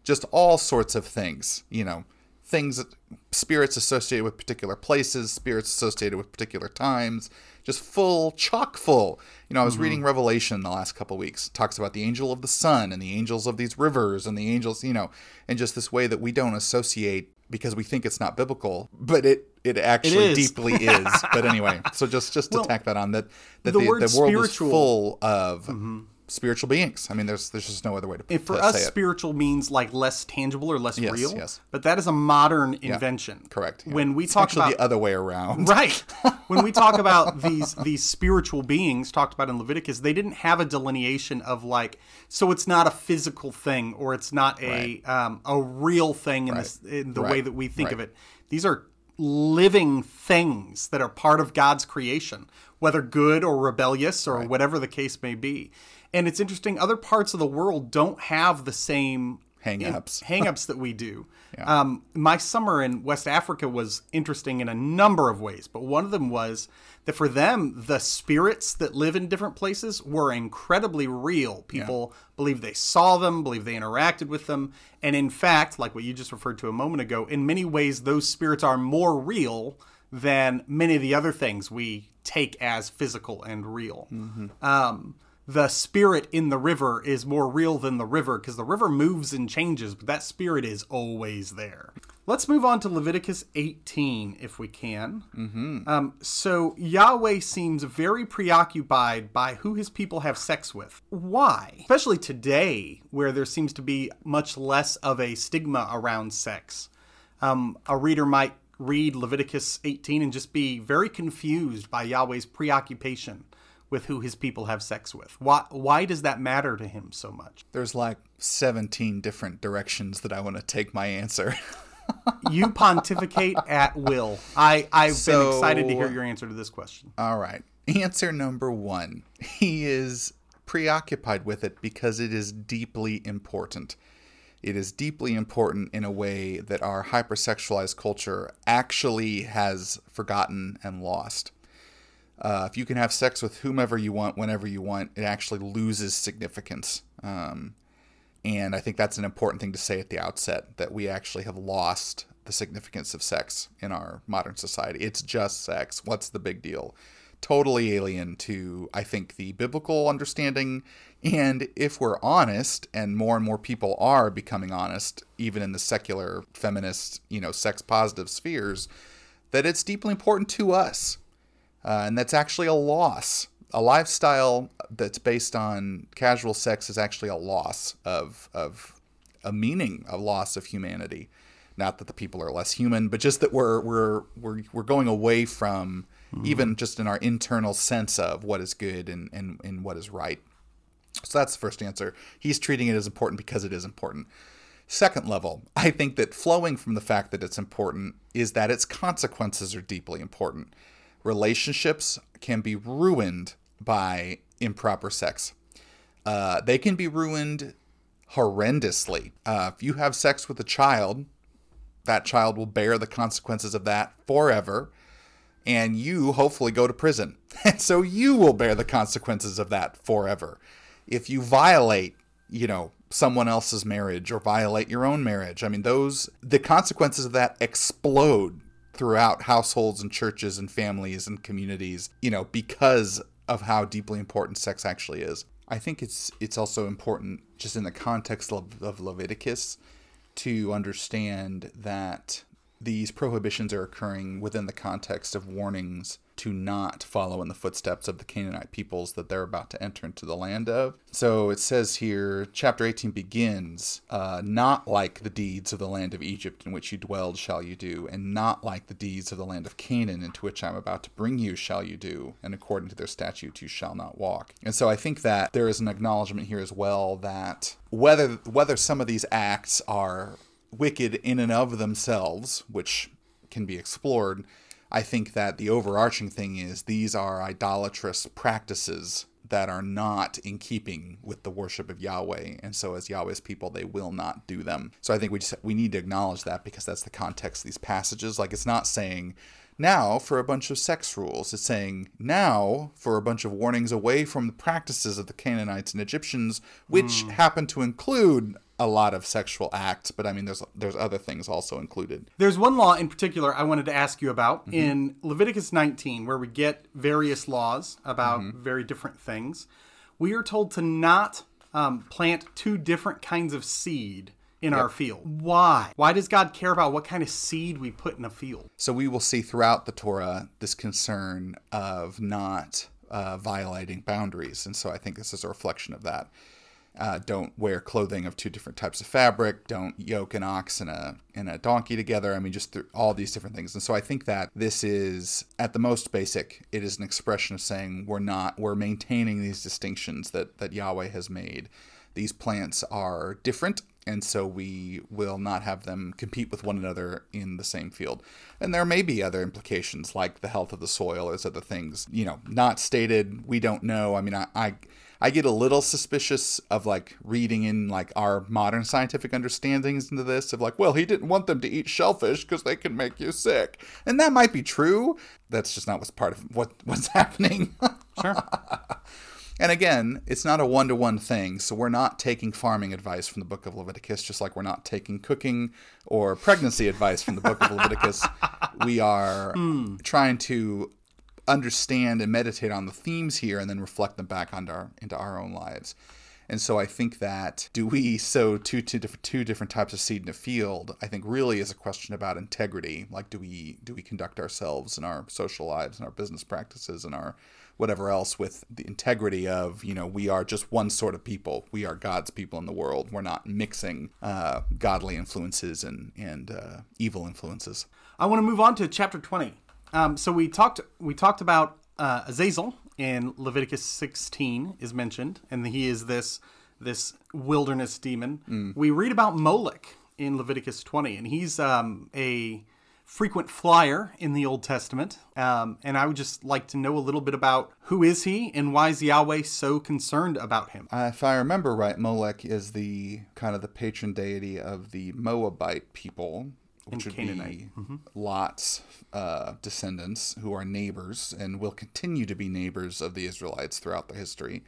just all sorts of things, you know things spirits associated with particular places spirits associated with particular times just full chock full. You know i was mm-hmm. reading revelation the last couple weeks. It talks about the angel of the sun and the angels of these rivers and the angels you know and just this way that we don't associate because we think it's not biblical but it it actually it deeply is. But anyway so just just to well, tack that on that that the, the, the world is full of mm-hmm spiritual beings. I mean, there's there's just no other way to. If for to us, spiritual means like less tangible or less yes, real. Yes. But that is a modern invention. Yeah, correct. Yeah. When we it's talk about the other way around, right? when we talk about these these spiritual beings talked about in Leviticus, they didn't have a delineation of like, so it's not a physical thing or it's not a right. um, a real thing in, right. this, in the right. way that we think of it. These are living things that are part of God's creation, whether good or rebellious or whatever the case may be. And it's interesting, other parts of the world don't have the same hangups hangups that we do. Yeah. Um, my summer in West Africa was interesting in a number of ways, but one of them was that for them, the spirits that live in different places were incredibly real. People yeah. believe they saw them, believe they interacted with them, and in fact, like what you just referred to a moment ago, in many ways, those spirits are more real than many of the other things we take as physical and real. Mm-hmm. Um, the spirit in the river is more real than the river because the river moves and changes, but that spirit is always there. Let's move on to Leviticus 18 if we can. Mm-hmm. Um, so Yahweh seems very preoccupied by who his people have sex with. Why? Especially today, where there seems to be much less of a stigma around sex. Um, a reader might read Leviticus 18 and just be very confused by Yahweh's preoccupation with who his people have sex with. Why why does that matter to him so much? There's like 17 different directions that I want to take my answer. you pontificate at will. I I've so, been excited to hear your answer to this question. All right. Answer number 1. He is preoccupied with it because it is deeply important. It is deeply important in a way that our hypersexualized culture actually has forgotten and lost. Uh, if you can have sex with whomever you want, whenever you want, it actually loses significance. Um, and I think that's an important thing to say at the outset that we actually have lost the significance of sex in our modern society. It's just sex. What's the big deal? Totally alien to, I think, the biblical understanding. And if we're honest, and more and more people are becoming honest, even in the secular, feminist, you know, sex positive spheres, that it's deeply important to us uh, and that's actually a loss. A lifestyle that's based on casual sex is actually a loss of of a meaning, a loss of humanity. Not that the people are less human, but just that we're we're we're we're going away from mm-hmm. even just in our internal sense of what is good and, and, and what is right. So that's the first answer. He's treating it as important because it is important. Second level, I think that flowing from the fact that it's important is that its consequences are deeply important. Relationships can be ruined by improper sex. Uh, they can be ruined horrendously. Uh, if you have sex with a child, that child will bear the consequences of that forever and you hopefully go to prison. And so you will bear the consequences of that forever. If you violate, you know, someone else's marriage or violate your own marriage, I mean, those, the consequences of that explode throughout households and churches and families and communities, you know, because of how deeply important sex actually is. I think it's it's also important just in the context of, of Leviticus to understand that these prohibitions are occurring within the context of warnings to not follow in the footsteps of the Canaanite peoples that they're about to enter into the land of. So it says here, chapter 18 begins, uh, not like the deeds of the land of Egypt in which you dwelled shall you do, and not like the deeds of the land of Canaan into which I'm about to bring you shall you do, and according to their statutes you shall not walk. And so I think that there is an acknowledgement here as well that whether whether some of these acts are wicked in and of themselves, which can be explored, I think that the overarching thing is these are idolatrous practices that are not in keeping with the worship of Yahweh, and so as Yahweh's people, they will not do them. So I think we just we need to acknowledge that because that's the context of these passages. Like it's not saying now for a bunch of sex rules. It's saying now for a bunch of warnings away from the practices of the Canaanites and Egyptians, which mm. happen to include a lot of sexual acts, but I mean, there's there's other things also included. There's one law in particular I wanted to ask you about mm-hmm. in Leviticus 19, where we get various laws about mm-hmm. very different things. We are told to not um, plant two different kinds of seed in yep. our field. Why? Why does God care about what kind of seed we put in a field? So we will see throughout the Torah this concern of not uh, violating boundaries, and so I think this is a reflection of that. Uh, don't wear clothing of two different types of fabric. Don't yoke an ox and a and a donkey together. I mean, just th- all these different things. And so I think that this is at the most basic. It is an expression of saying we're not we're maintaining these distinctions that that Yahweh has made. These plants are different and so we will not have them compete with one another in the same field. And there may be other implications, like the health of the soil, as other things, you know, not stated. We don't know. I mean, I, I I get a little suspicious of like reading in like our modern scientific understandings into this of like, well, he didn't want them to eat shellfish because they can make you sick, and that might be true. That's just not what's part of what what's happening. sure. And again, it's not a one to one thing. So we're not taking farming advice from the book of Leviticus, just like we're not taking cooking or pregnancy advice from the book of Leviticus. we are mm. trying to understand and meditate on the themes here and then reflect them back onto our, into our own lives. And so I think that do we sow two, two, different, two different types of seed in a field? I think really is a question about integrity. Like, do we do we conduct ourselves in our social lives and our business practices and our whatever else with the integrity of you know we are just one sort of people. We are God's people in the world. We're not mixing uh, godly influences and and uh, evil influences. I want to move on to chapter twenty. Um, so we talked we talked about uh, Azazel in Leviticus 16 is mentioned, and he is this this wilderness demon. Mm. We read about Molech in Leviticus 20, and he's um, a frequent flyer in the Old Testament. Um, and I would just like to know a little bit about who is he and why is Yahweh so concerned about him? Uh, if I remember right, Molech is the kind of the patron deity of the Moabite people which would be mm-hmm. Lot's uh, descendants, who are neighbors and will continue to be neighbors of the Israelites throughout the history.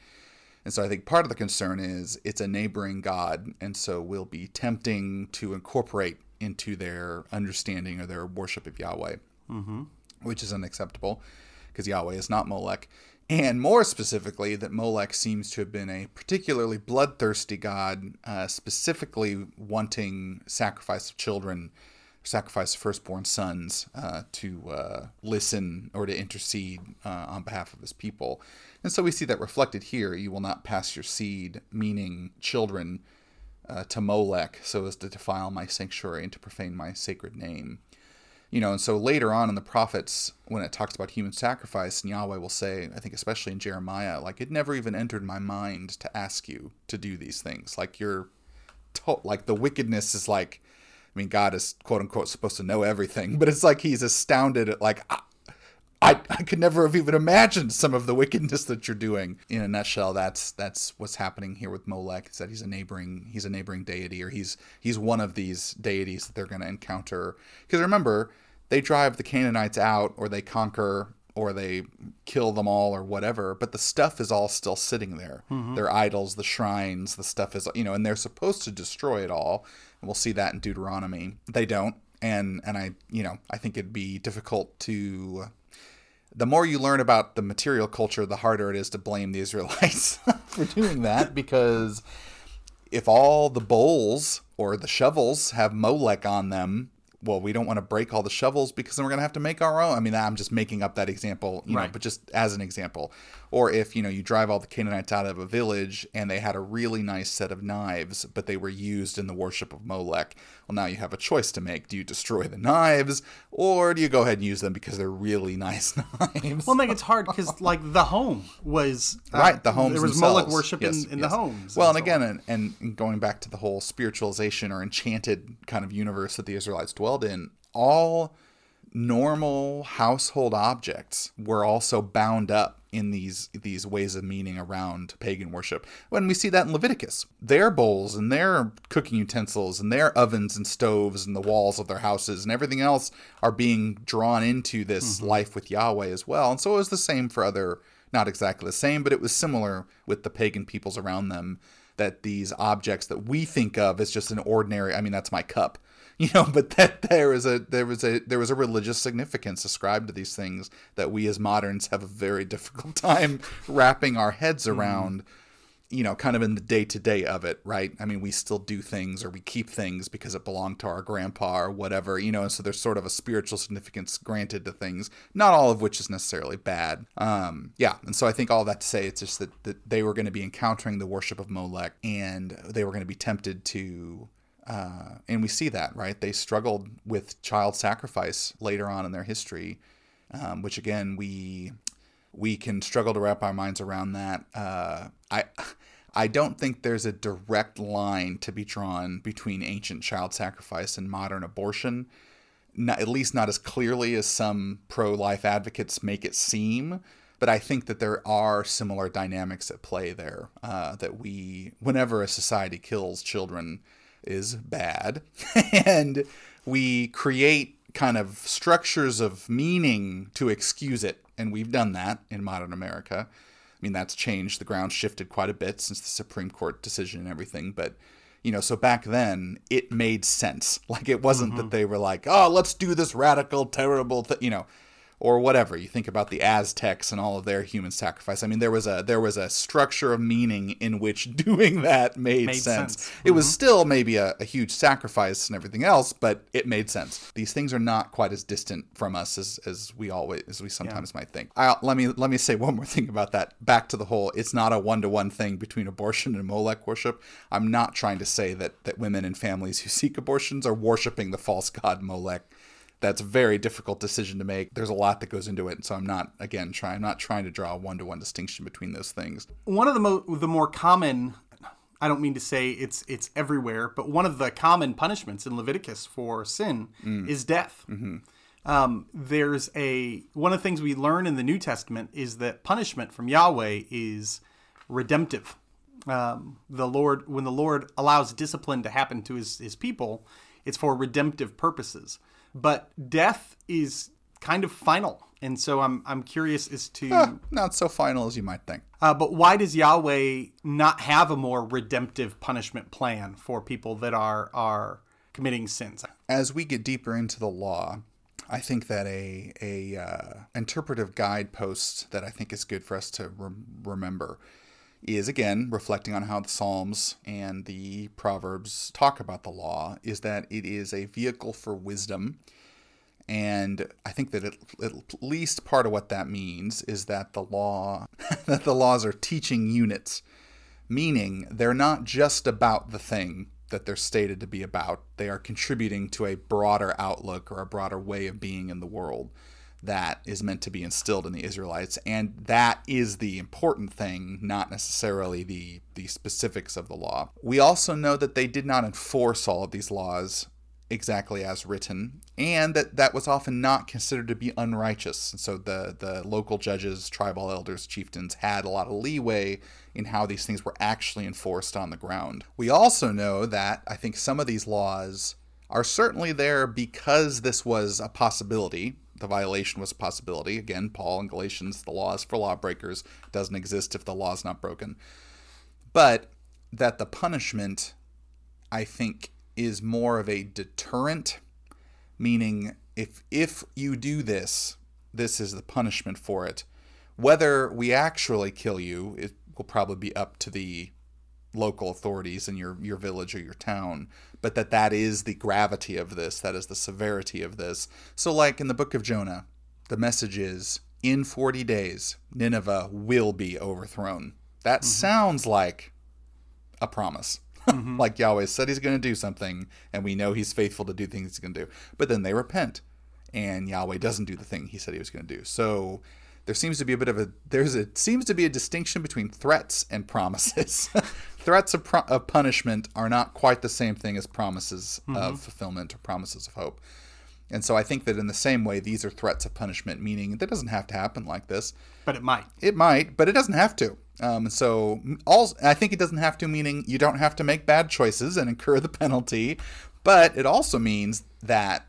And so I think part of the concern is it's a neighboring God, and so we'll be tempting to incorporate into their understanding or their worship of Yahweh, mm-hmm. which is unacceptable because Yahweh is not Molech. And more specifically, that Molech seems to have been a particularly bloodthirsty god, uh, specifically wanting sacrifice of children sacrifice firstborn sons uh, to uh, listen or to intercede uh, on behalf of his people. And so we see that reflected here. You will not pass your seed, meaning children, uh, to Molech so as to defile my sanctuary and to profane my sacred name. You know, and so later on in the prophets, when it talks about human sacrifice, and Yahweh will say, I think especially in Jeremiah, like it never even entered my mind to ask you to do these things. Like you're, to- like the wickedness is like, I mean, God is quote unquote supposed to know everything, but it's like he's astounded at like, I, I, I could never have even imagined some of the wickedness that you're doing. In a nutshell, that's that's what's happening here with Molech. Is that he's a neighboring he's a neighboring deity, or he's he's one of these deities that they're going to encounter. Because remember, they drive the Canaanites out, or they conquer, or they kill them all, or whatever. But the stuff is all still sitting there. Mm-hmm. Their idols, the shrines, the stuff is you know, and they're supposed to destroy it all. We'll see that in Deuteronomy. They don't, and and I you know I think it'd be difficult to the more you learn about the material culture, the harder it is to blame the Israelites for doing that because if all the bowls or the shovels have Molech on them, well, we don't want to break all the shovels because then we're going to have to make our own. I mean, I'm just making up that example, you know, but just as an example. Or if, you know, you drive all the Canaanites out of a village and they had a really nice set of knives, but they were used in the worship of Molech. Well, now you have a choice to make. Do you destroy the knives or do you go ahead and use them because they're really nice knives? Well, Meg, it's hard because like the home was uh, right the homes There was themselves. Moloch worship Yes, in, in yes. the homes. well and so again and, and going back to the whole spiritualization or enchanted kind of universe that the israelites dwelled in all normal household objects were also bound up in these these ways of meaning around pagan worship. When we see that in Leviticus, their bowls and their cooking utensils and their ovens and stoves and the walls of their houses and everything else are being drawn into this mm-hmm. life with Yahweh as well. And so it was the same for other not exactly the same, but it was similar with the pagan peoples around them that these objects that we think of as just an ordinary I mean that's my cup you know but that there is a there was a there was a religious significance ascribed to these things that we as moderns have a very difficult time wrapping our heads around you know kind of in the day to day of it right? I mean we still do things or we keep things because it belonged to our grandpa or whatever you know and so there's sort of a spiritual significance granted to things not all of which is necessarily bad. Um yeah and so i think all that to say it's just that, that they were going to be encountering the worship of molech and they were going to be tempted to uh, and we see that right they struggled with child sacrifice later on in their history um, which again we we can struggle to wrap our minds around that uh, i i don't think there's a direct line to be drawn between ancient child sacrifice and modern abortion not, at least not as clearly as some pro-life advocates make it seem but I think that there are similar dynamics at play there. Uh, that we, whenever a society kills children, is bad, and we create kind of structures of meaning to excuse it, and we've done that in modern America. I mean, that's changed. The ground shifted quite a bit since the Supreme Court decision and everything, but you know, so back then it made sense. Like it wasn't that mm-hmm. they were like, "Oh, let's do this radical, terrible thing," you know, or whatever. You think about the Aztecs and all of their human sacrifice. I mean, there was a there was a structure of meaning in which doing that made, Made sense. sense. It was mm-hmm. still maybe a, a huge sacrifice and everything else, but it made sense. These things are not quite as distant from us as, as we always as we sometimes might think. I, let me let me say one more thing about that. Back to the whole, it's not a one to one thing between abortion and Molech worship. I'm not trying to say that that women and families who seek abortions are worshiping the false god Molech that's a very difficult decision to make. There's a lot that goes into it, and so I'm not again trying. I'm not trying to draw a one to one distinction between those things. one of the mo- the more common I don't mean to say it's it's everywhere, but one of the common punishments in Leviticus for sin is death. Um, there's a one of the things we learn in the New Testament is that punishment from Yahweh is redemptive. Um, the Lord, when the Lord allows discipline to happen to His His people, it's for redemptive purposes. But death is kind of final, and so I'm I'm curious as to. Not so final as you might think. Uh, but why does Yahweh not have a more redemptive punishment plan for people that are are committing sins? as we get deeper into the law, I think that a a uh, interpretive guidepost that I think is good for us to rem- remember is again reflecting on how the Psalms and the Proverbs talk about the law, is that it is a vehicle for wisdom. And I think that at, at least part of what that means is that the law that the laws are teaching units, meaning they're not just about the thing that they're stated to be about. They are contributing to a broader outlook or a broader way of being in the world that is meant to be instilled in the Israelites, and that is the important thing, not necessarily the the specifics of the law. We also know that they did not enforce all of these laws exactly as written, and that that was often not considered to be unrighteous. And so the the local judges, tribal elders, chieftains had a lot of leeway in how these things were actually enforced on the ground. We also know that I think some of these laws are certainly there because this was a possibility the violation was a possibility. Again, Paul in Galatians, the law is for lawbreakers, doesn't exist if the law is not broken. But that the punishment, I think, is more of a deterrent, meaning if if you do this, this is the punishment for it. Whether we actually kill you, it will probably be up to the local authorities in your your village or your town but that that is the gravity of this that is the severity of this. So like in the book of jonah the message is in 40 days nineveh will be overthrown. That mm-hmm. sounds like a promise. Mm-hmm. like yahweh said he's going to do something and we know he's faithful to do things he's going to do. But then they repent and yahweh doesn't do the thing he said he was going to do. So there seems to be a bit of a there's a seems to be a distinction between threats and promises threats of, pro- of punishment are not quite the same thing as promises mm-hmm. of fulfillment or promises of hope. And so I think that in the same way, these are threats of punishment, meaning that doesn't have to happen like this. But it might. It might, but it doesn't have to. Um, so all, I think it doesn't have to, meaning you don't have to make bad choices and incur the penalty. But it also means that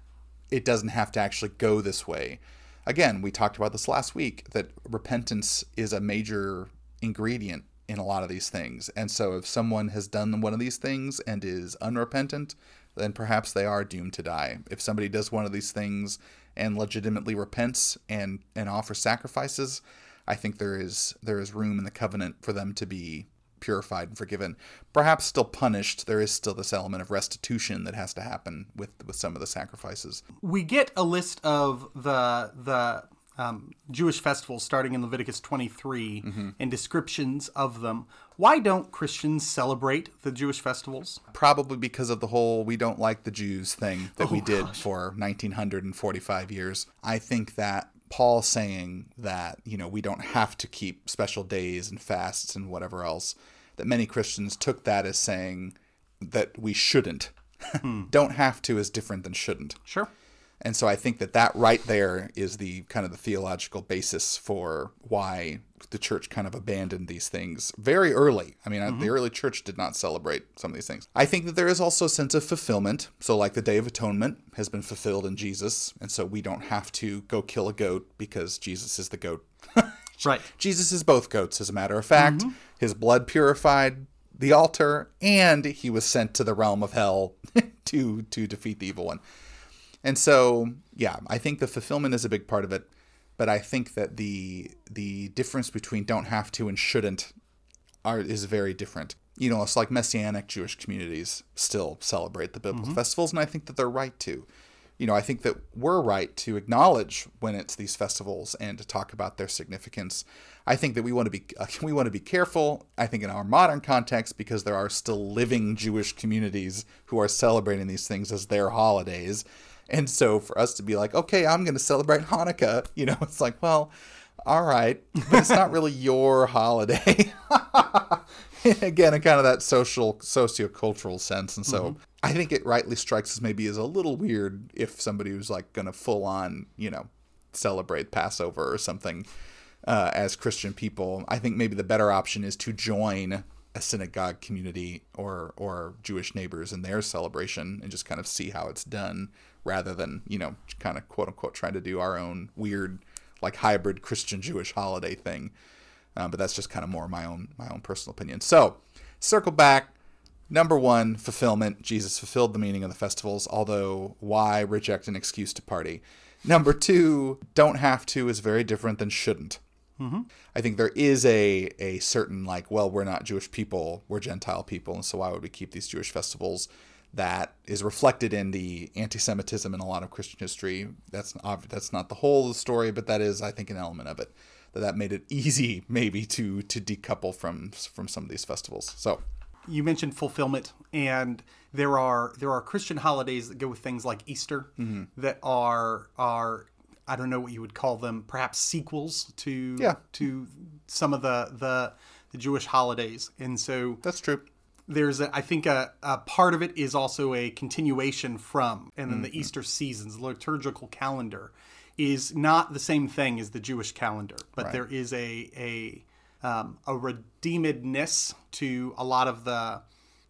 it doesn't have to actually go this way. Again, we talked about this last week that repentance is a major ingredient in a lot of these things. And so if someone has done one of these things and is unrepentant, then perhaps they are doomed to die. If somebody does one of these things and legitimately repents and and offers sacrifices, I think there is there is room in the covenant for them to be purified and forgiven. Perhaps still punished. There is still this element of restitution that has to happen with with some of the sacrifices. We get a list of the the um, Jewish festivals starting in Leviticus 23 mm-hmm. and descriptions of them. Why don't Christians celebrate the Jewish festivals? Probably because of the whole we don't like the Jews thing that oh, we did gosh. for 1945 years. I think that Paul saying that, you know, we don't have to keep special days and fasts and whatever else, that many Christians took that as saying that we shouldn't. Hmm. don't have to is different than shouldn't. Sure. And so I think that that right there is the kind of the theological basis for why the church kind of abandoned these things very early. I mean, mm-hmm. the early church did not celebrate some of these things. I think that there is also a sense of fulfillment. So, like the Day of Atonement has been fulfilled in Jesus. And so we don't have to go kill a goat because Jesus is the goat. right. Jesus is both goats, as a matter of fact. Mm-hmm. His blood purified the altar, and he was sent to the realm of hell to to defeat the evil one. And so, yeah, I think the fulfillment is a big part of it, but I think that the the difference between don't have to and shouldn't are is very different. You know, it's like messianic Jewish communities still celebrate the biblical mm-hmm. festivals, and I think that they're right to. You know, I think that we're right to acknowledge when it's these festivals and to talk about their significance. I think that we want to be uh, we want to be careful. I think in our modern context because there are still living Jewish communities who are celebrating these things as their holidays and so for us to be like, okay, I'm going to celebrate Hanukkah, you know, it's like, well, all right, but it's not really your holiday. Again, in kind of that social, socio-cultural sense. And so mm-hmm. I think it rightly strikes us maybe as a little weird if somebody was like going to full on, you know, celebrate Passover or something uh, as Christian people. I think maybe the better option is to join a synagogue community or or Jewish neighbors in their celebration and just kind of see how it's done rather than you know kind of quote unquote trying to do our own weird like hybrid Christian Jewish holiday thing. Um, but that's just kind of more my own my own personal opinion. So circle back. Number one, fulfillment. Jesus fulfilled the meaning of the festivals, although why reject an excuse to party? Number two, don't have to is very different than shouldn't. Mm-hmm. I think there is a a certain like, well, we're not Jewish people, we're Gentile people, and so why would we keep these Jewish festivals? That is reflected in the anti-Semitism in a lot of Christian history. That's ob- that's not the whole of the story, but that is, I think, an element of it. That that made it easy, maybe, to to decouple from from some of these festivals. So you mentioned fulfillment and there are there are christian holidays that go with things like easter mm-hmm. that are are i don't know what you would call them perhaps sequels to Yeah. to some of the the the jewish holidays and so that's true. there's a, I think a, a part of it is also a continuation from, and then the Easter seasons, the liturgical calendar, is not the same thing as the Jewish calendar, but there is a a um, a redeemedness to a lot of the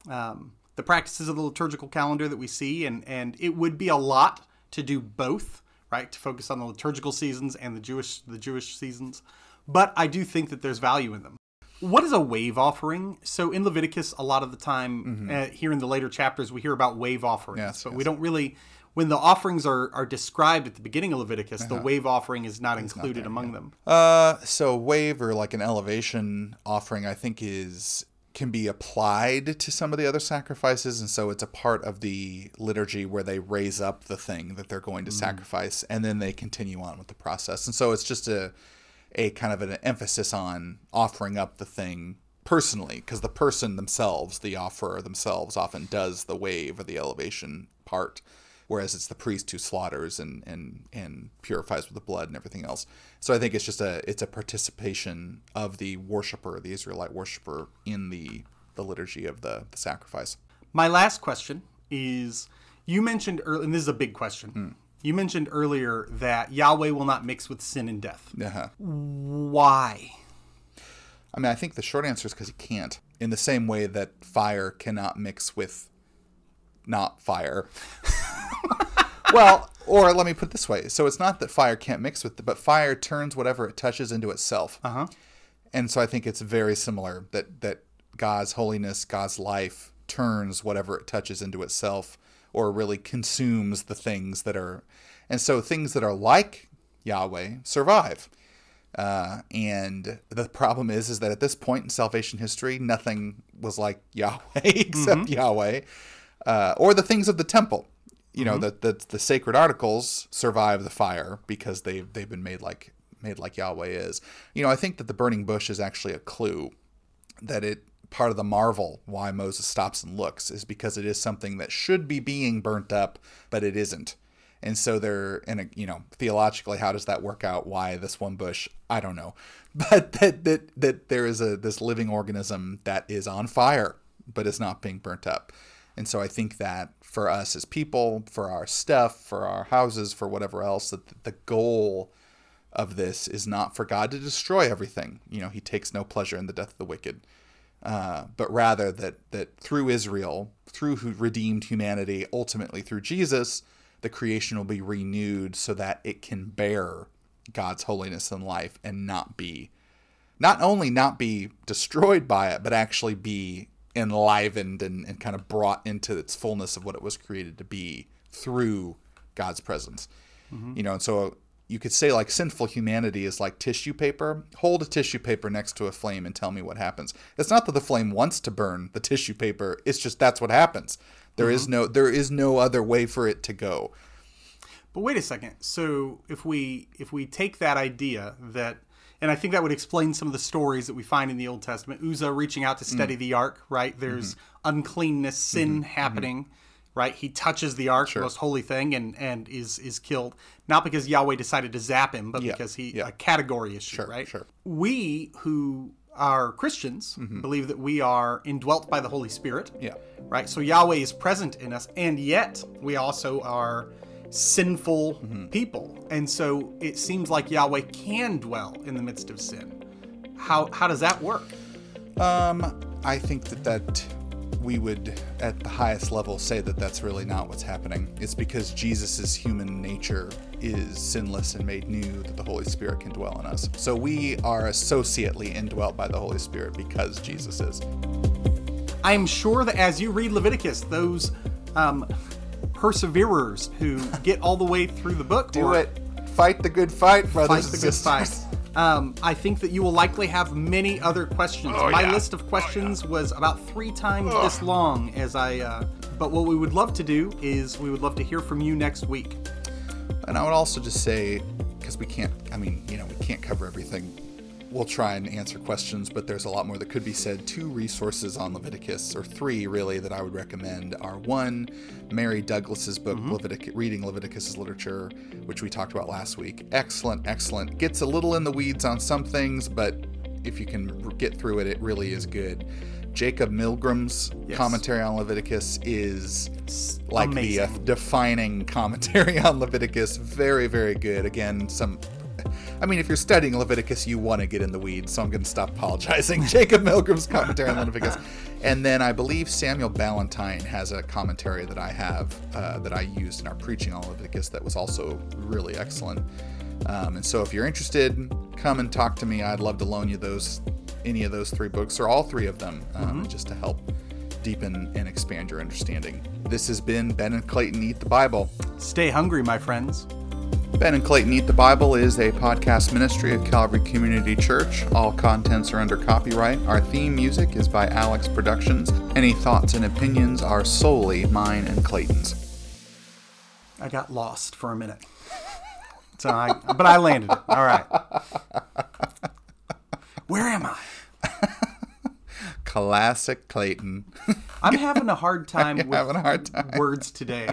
um, the practices of the liturgical calendar that we see, and and it would be a lot to do both, right? To focus on the liturgical seasons and the Jewish the Jewish seasons, but I do think that there's value in them. What is a wave offering? So in Leviticus, a lot of the time, uh, here in the later chapters, we hear about wave offerings, Yes, but yes. we don't really. When the offerings are, are described at the beginning of Leviticus, the wave offering is not included among them. Uh, so wave or like an elevation offering, I think is can be applied to some of the other sacrifices, and so it's a part of the liturgy where they raise up the thing that they're going to mm. sacrifice, and then they continue on with the process. And so it's just a a kind of an emphasis on offering up the thing personally, because the person themselves, the offerer themselves, often does the wave or the elevation part whereas it's the priest who slaughters and, and, and purifies with the blood and everything else. So I think it's just a it's a participation of the worshiper, the Israelite worshiper, in the the liturgy of the, the sacrifice. My last question is you mentioned earlier, and this is a big question. You mentioned earlier that Yahweh will not mix with sin and death. Uh-huh. Why? I mean, I think the short answer is because he can't. In the same way that fire cannot mix with not fire. well, or let me put it this way. So it's not that fire can't mix with it, but fire turns whatever it touches into itself. Uh huh. And so I think it's very similar that that God's holiness, God's life turns whatever it touches into itself or really consumes the things that are and so things that are like Yahweh survive. Uh, and the problem is is that at this point in salvation history, nothing was like Yahweh except Yahweh. Uh, or the things of the temple. You know, that the, the sacred articles survive the fire because they they've been made like made like Yahweh is. You know, I think that the burning bush is actually a clue that it part of the marvel why Moses stops and looks is because it is something that should be being burnt up, but it isn't. And so they're in a you know theologically, how does that work out? Why this one bush? I don't know, but that that that there is a this living organism that is on fire, but is not being burnt up. And so I think that for us as people, for our stuff, for our houses, for whatever else, that the goal of this is not for God to destroy everything. You know, He takes no pleasure in the death of the wicked, uh, but rather that that through Israel, through redeemed humanity, ultimately through Jesus, the creation will be renewed so that it can bear God's holiness and life and not be, not only not be destroyed by it, but actually be enlivened and, and kind of brought into its fullness of what it was created to be through God's presence. Mm-hmm. You know, and so you could say like sinful humanity is like tissue paper. Hold a tissue paper next to a flame and tell me what happens. It's not that the flame wants to burn the tissue paper. It's just that's what happens. There is mm-hmm. no there is no other way for it to go. But wait a second. So if we if we take that idea that and I think that would explain some of the stories that we find in the Old Testament. Uzzah reaching out to mm. steady the ark, right? Mm-hmm. There's uncleanness, mm-hmm. sin mm-hmm. happening, right? He touches the ark, the most holy thing, and and is is killed. Not because Yahweh decided to zap him, but because he yeah. a category issue, right? sure. We who are Christians believe that we are indwelt by the Holy Spirit Yeah. right? So Yahweh is present in us, and yet we also are sinful people. And so it seems like Yahweh can dwell in the midst of sin. How how does that work? Um, I think that that we would, at the highest level, say that that's really not what's happening. It's because Jesus' human nature is sinless and made new that the Holy Spirit can dwell in us. So we are associately indwelt by the Holy Spirit because Jesus is. I'm sure that as you read Leviticus, those um, perseverers who get all the way through the book Do or it. Fight the good fight, brothers fight and the good fight. Um, I think that you will likely have many other questions. Oh, My yeah. list of questions was about three times this long as I. Uh, but what we would love to do is we would love to hear from you next week. And I would also just say, because we can't, I mean, you know, we can't cover everything. We'll try and answer questions, but there's a lot more that could be said. Two resources on Leviticus, or three really, that I would recommend are one, Mary Douglas's book, Levitic- Reading Leviticus as Literature, which we talked about last week. Excellent, excellent. Gets a little in the weeds on some things, but if you can get through it, it really is good. Jacob Milgrom's commentary on Leviticus is like the uh, defining commentary on Leviticus. Very, very good. Again, some. I mean, if you're studying Leviticus, you want to get in the weeds, so I'm going to stop apologizing. Jacob Milgrom's commentary on Leviticus. And then I believe Samuel Balentine has a commentary that I have uh, that I used in our preaching on Leviticus that was also really excellent. Um, and so if you're interested, come and talk to me. I'd love to loan you those, any of those three books or all three of them, um, just to help deepen and expand your understanding. This has been Ben and Clayton Eat the Bible. Stay hungry, my friends. Ben and Clayton Eat the Bible is a podcast ministry of Calvary Community Church. All contents are under copyright. Our theme music is by Alex Productions. Any thoughts and opinions are solely mine and Clayton's. I got lost for a minute. So I, but I landed it. All right. Where am I? Classic Clayton. I'm having a hard time with having a hard time. words today.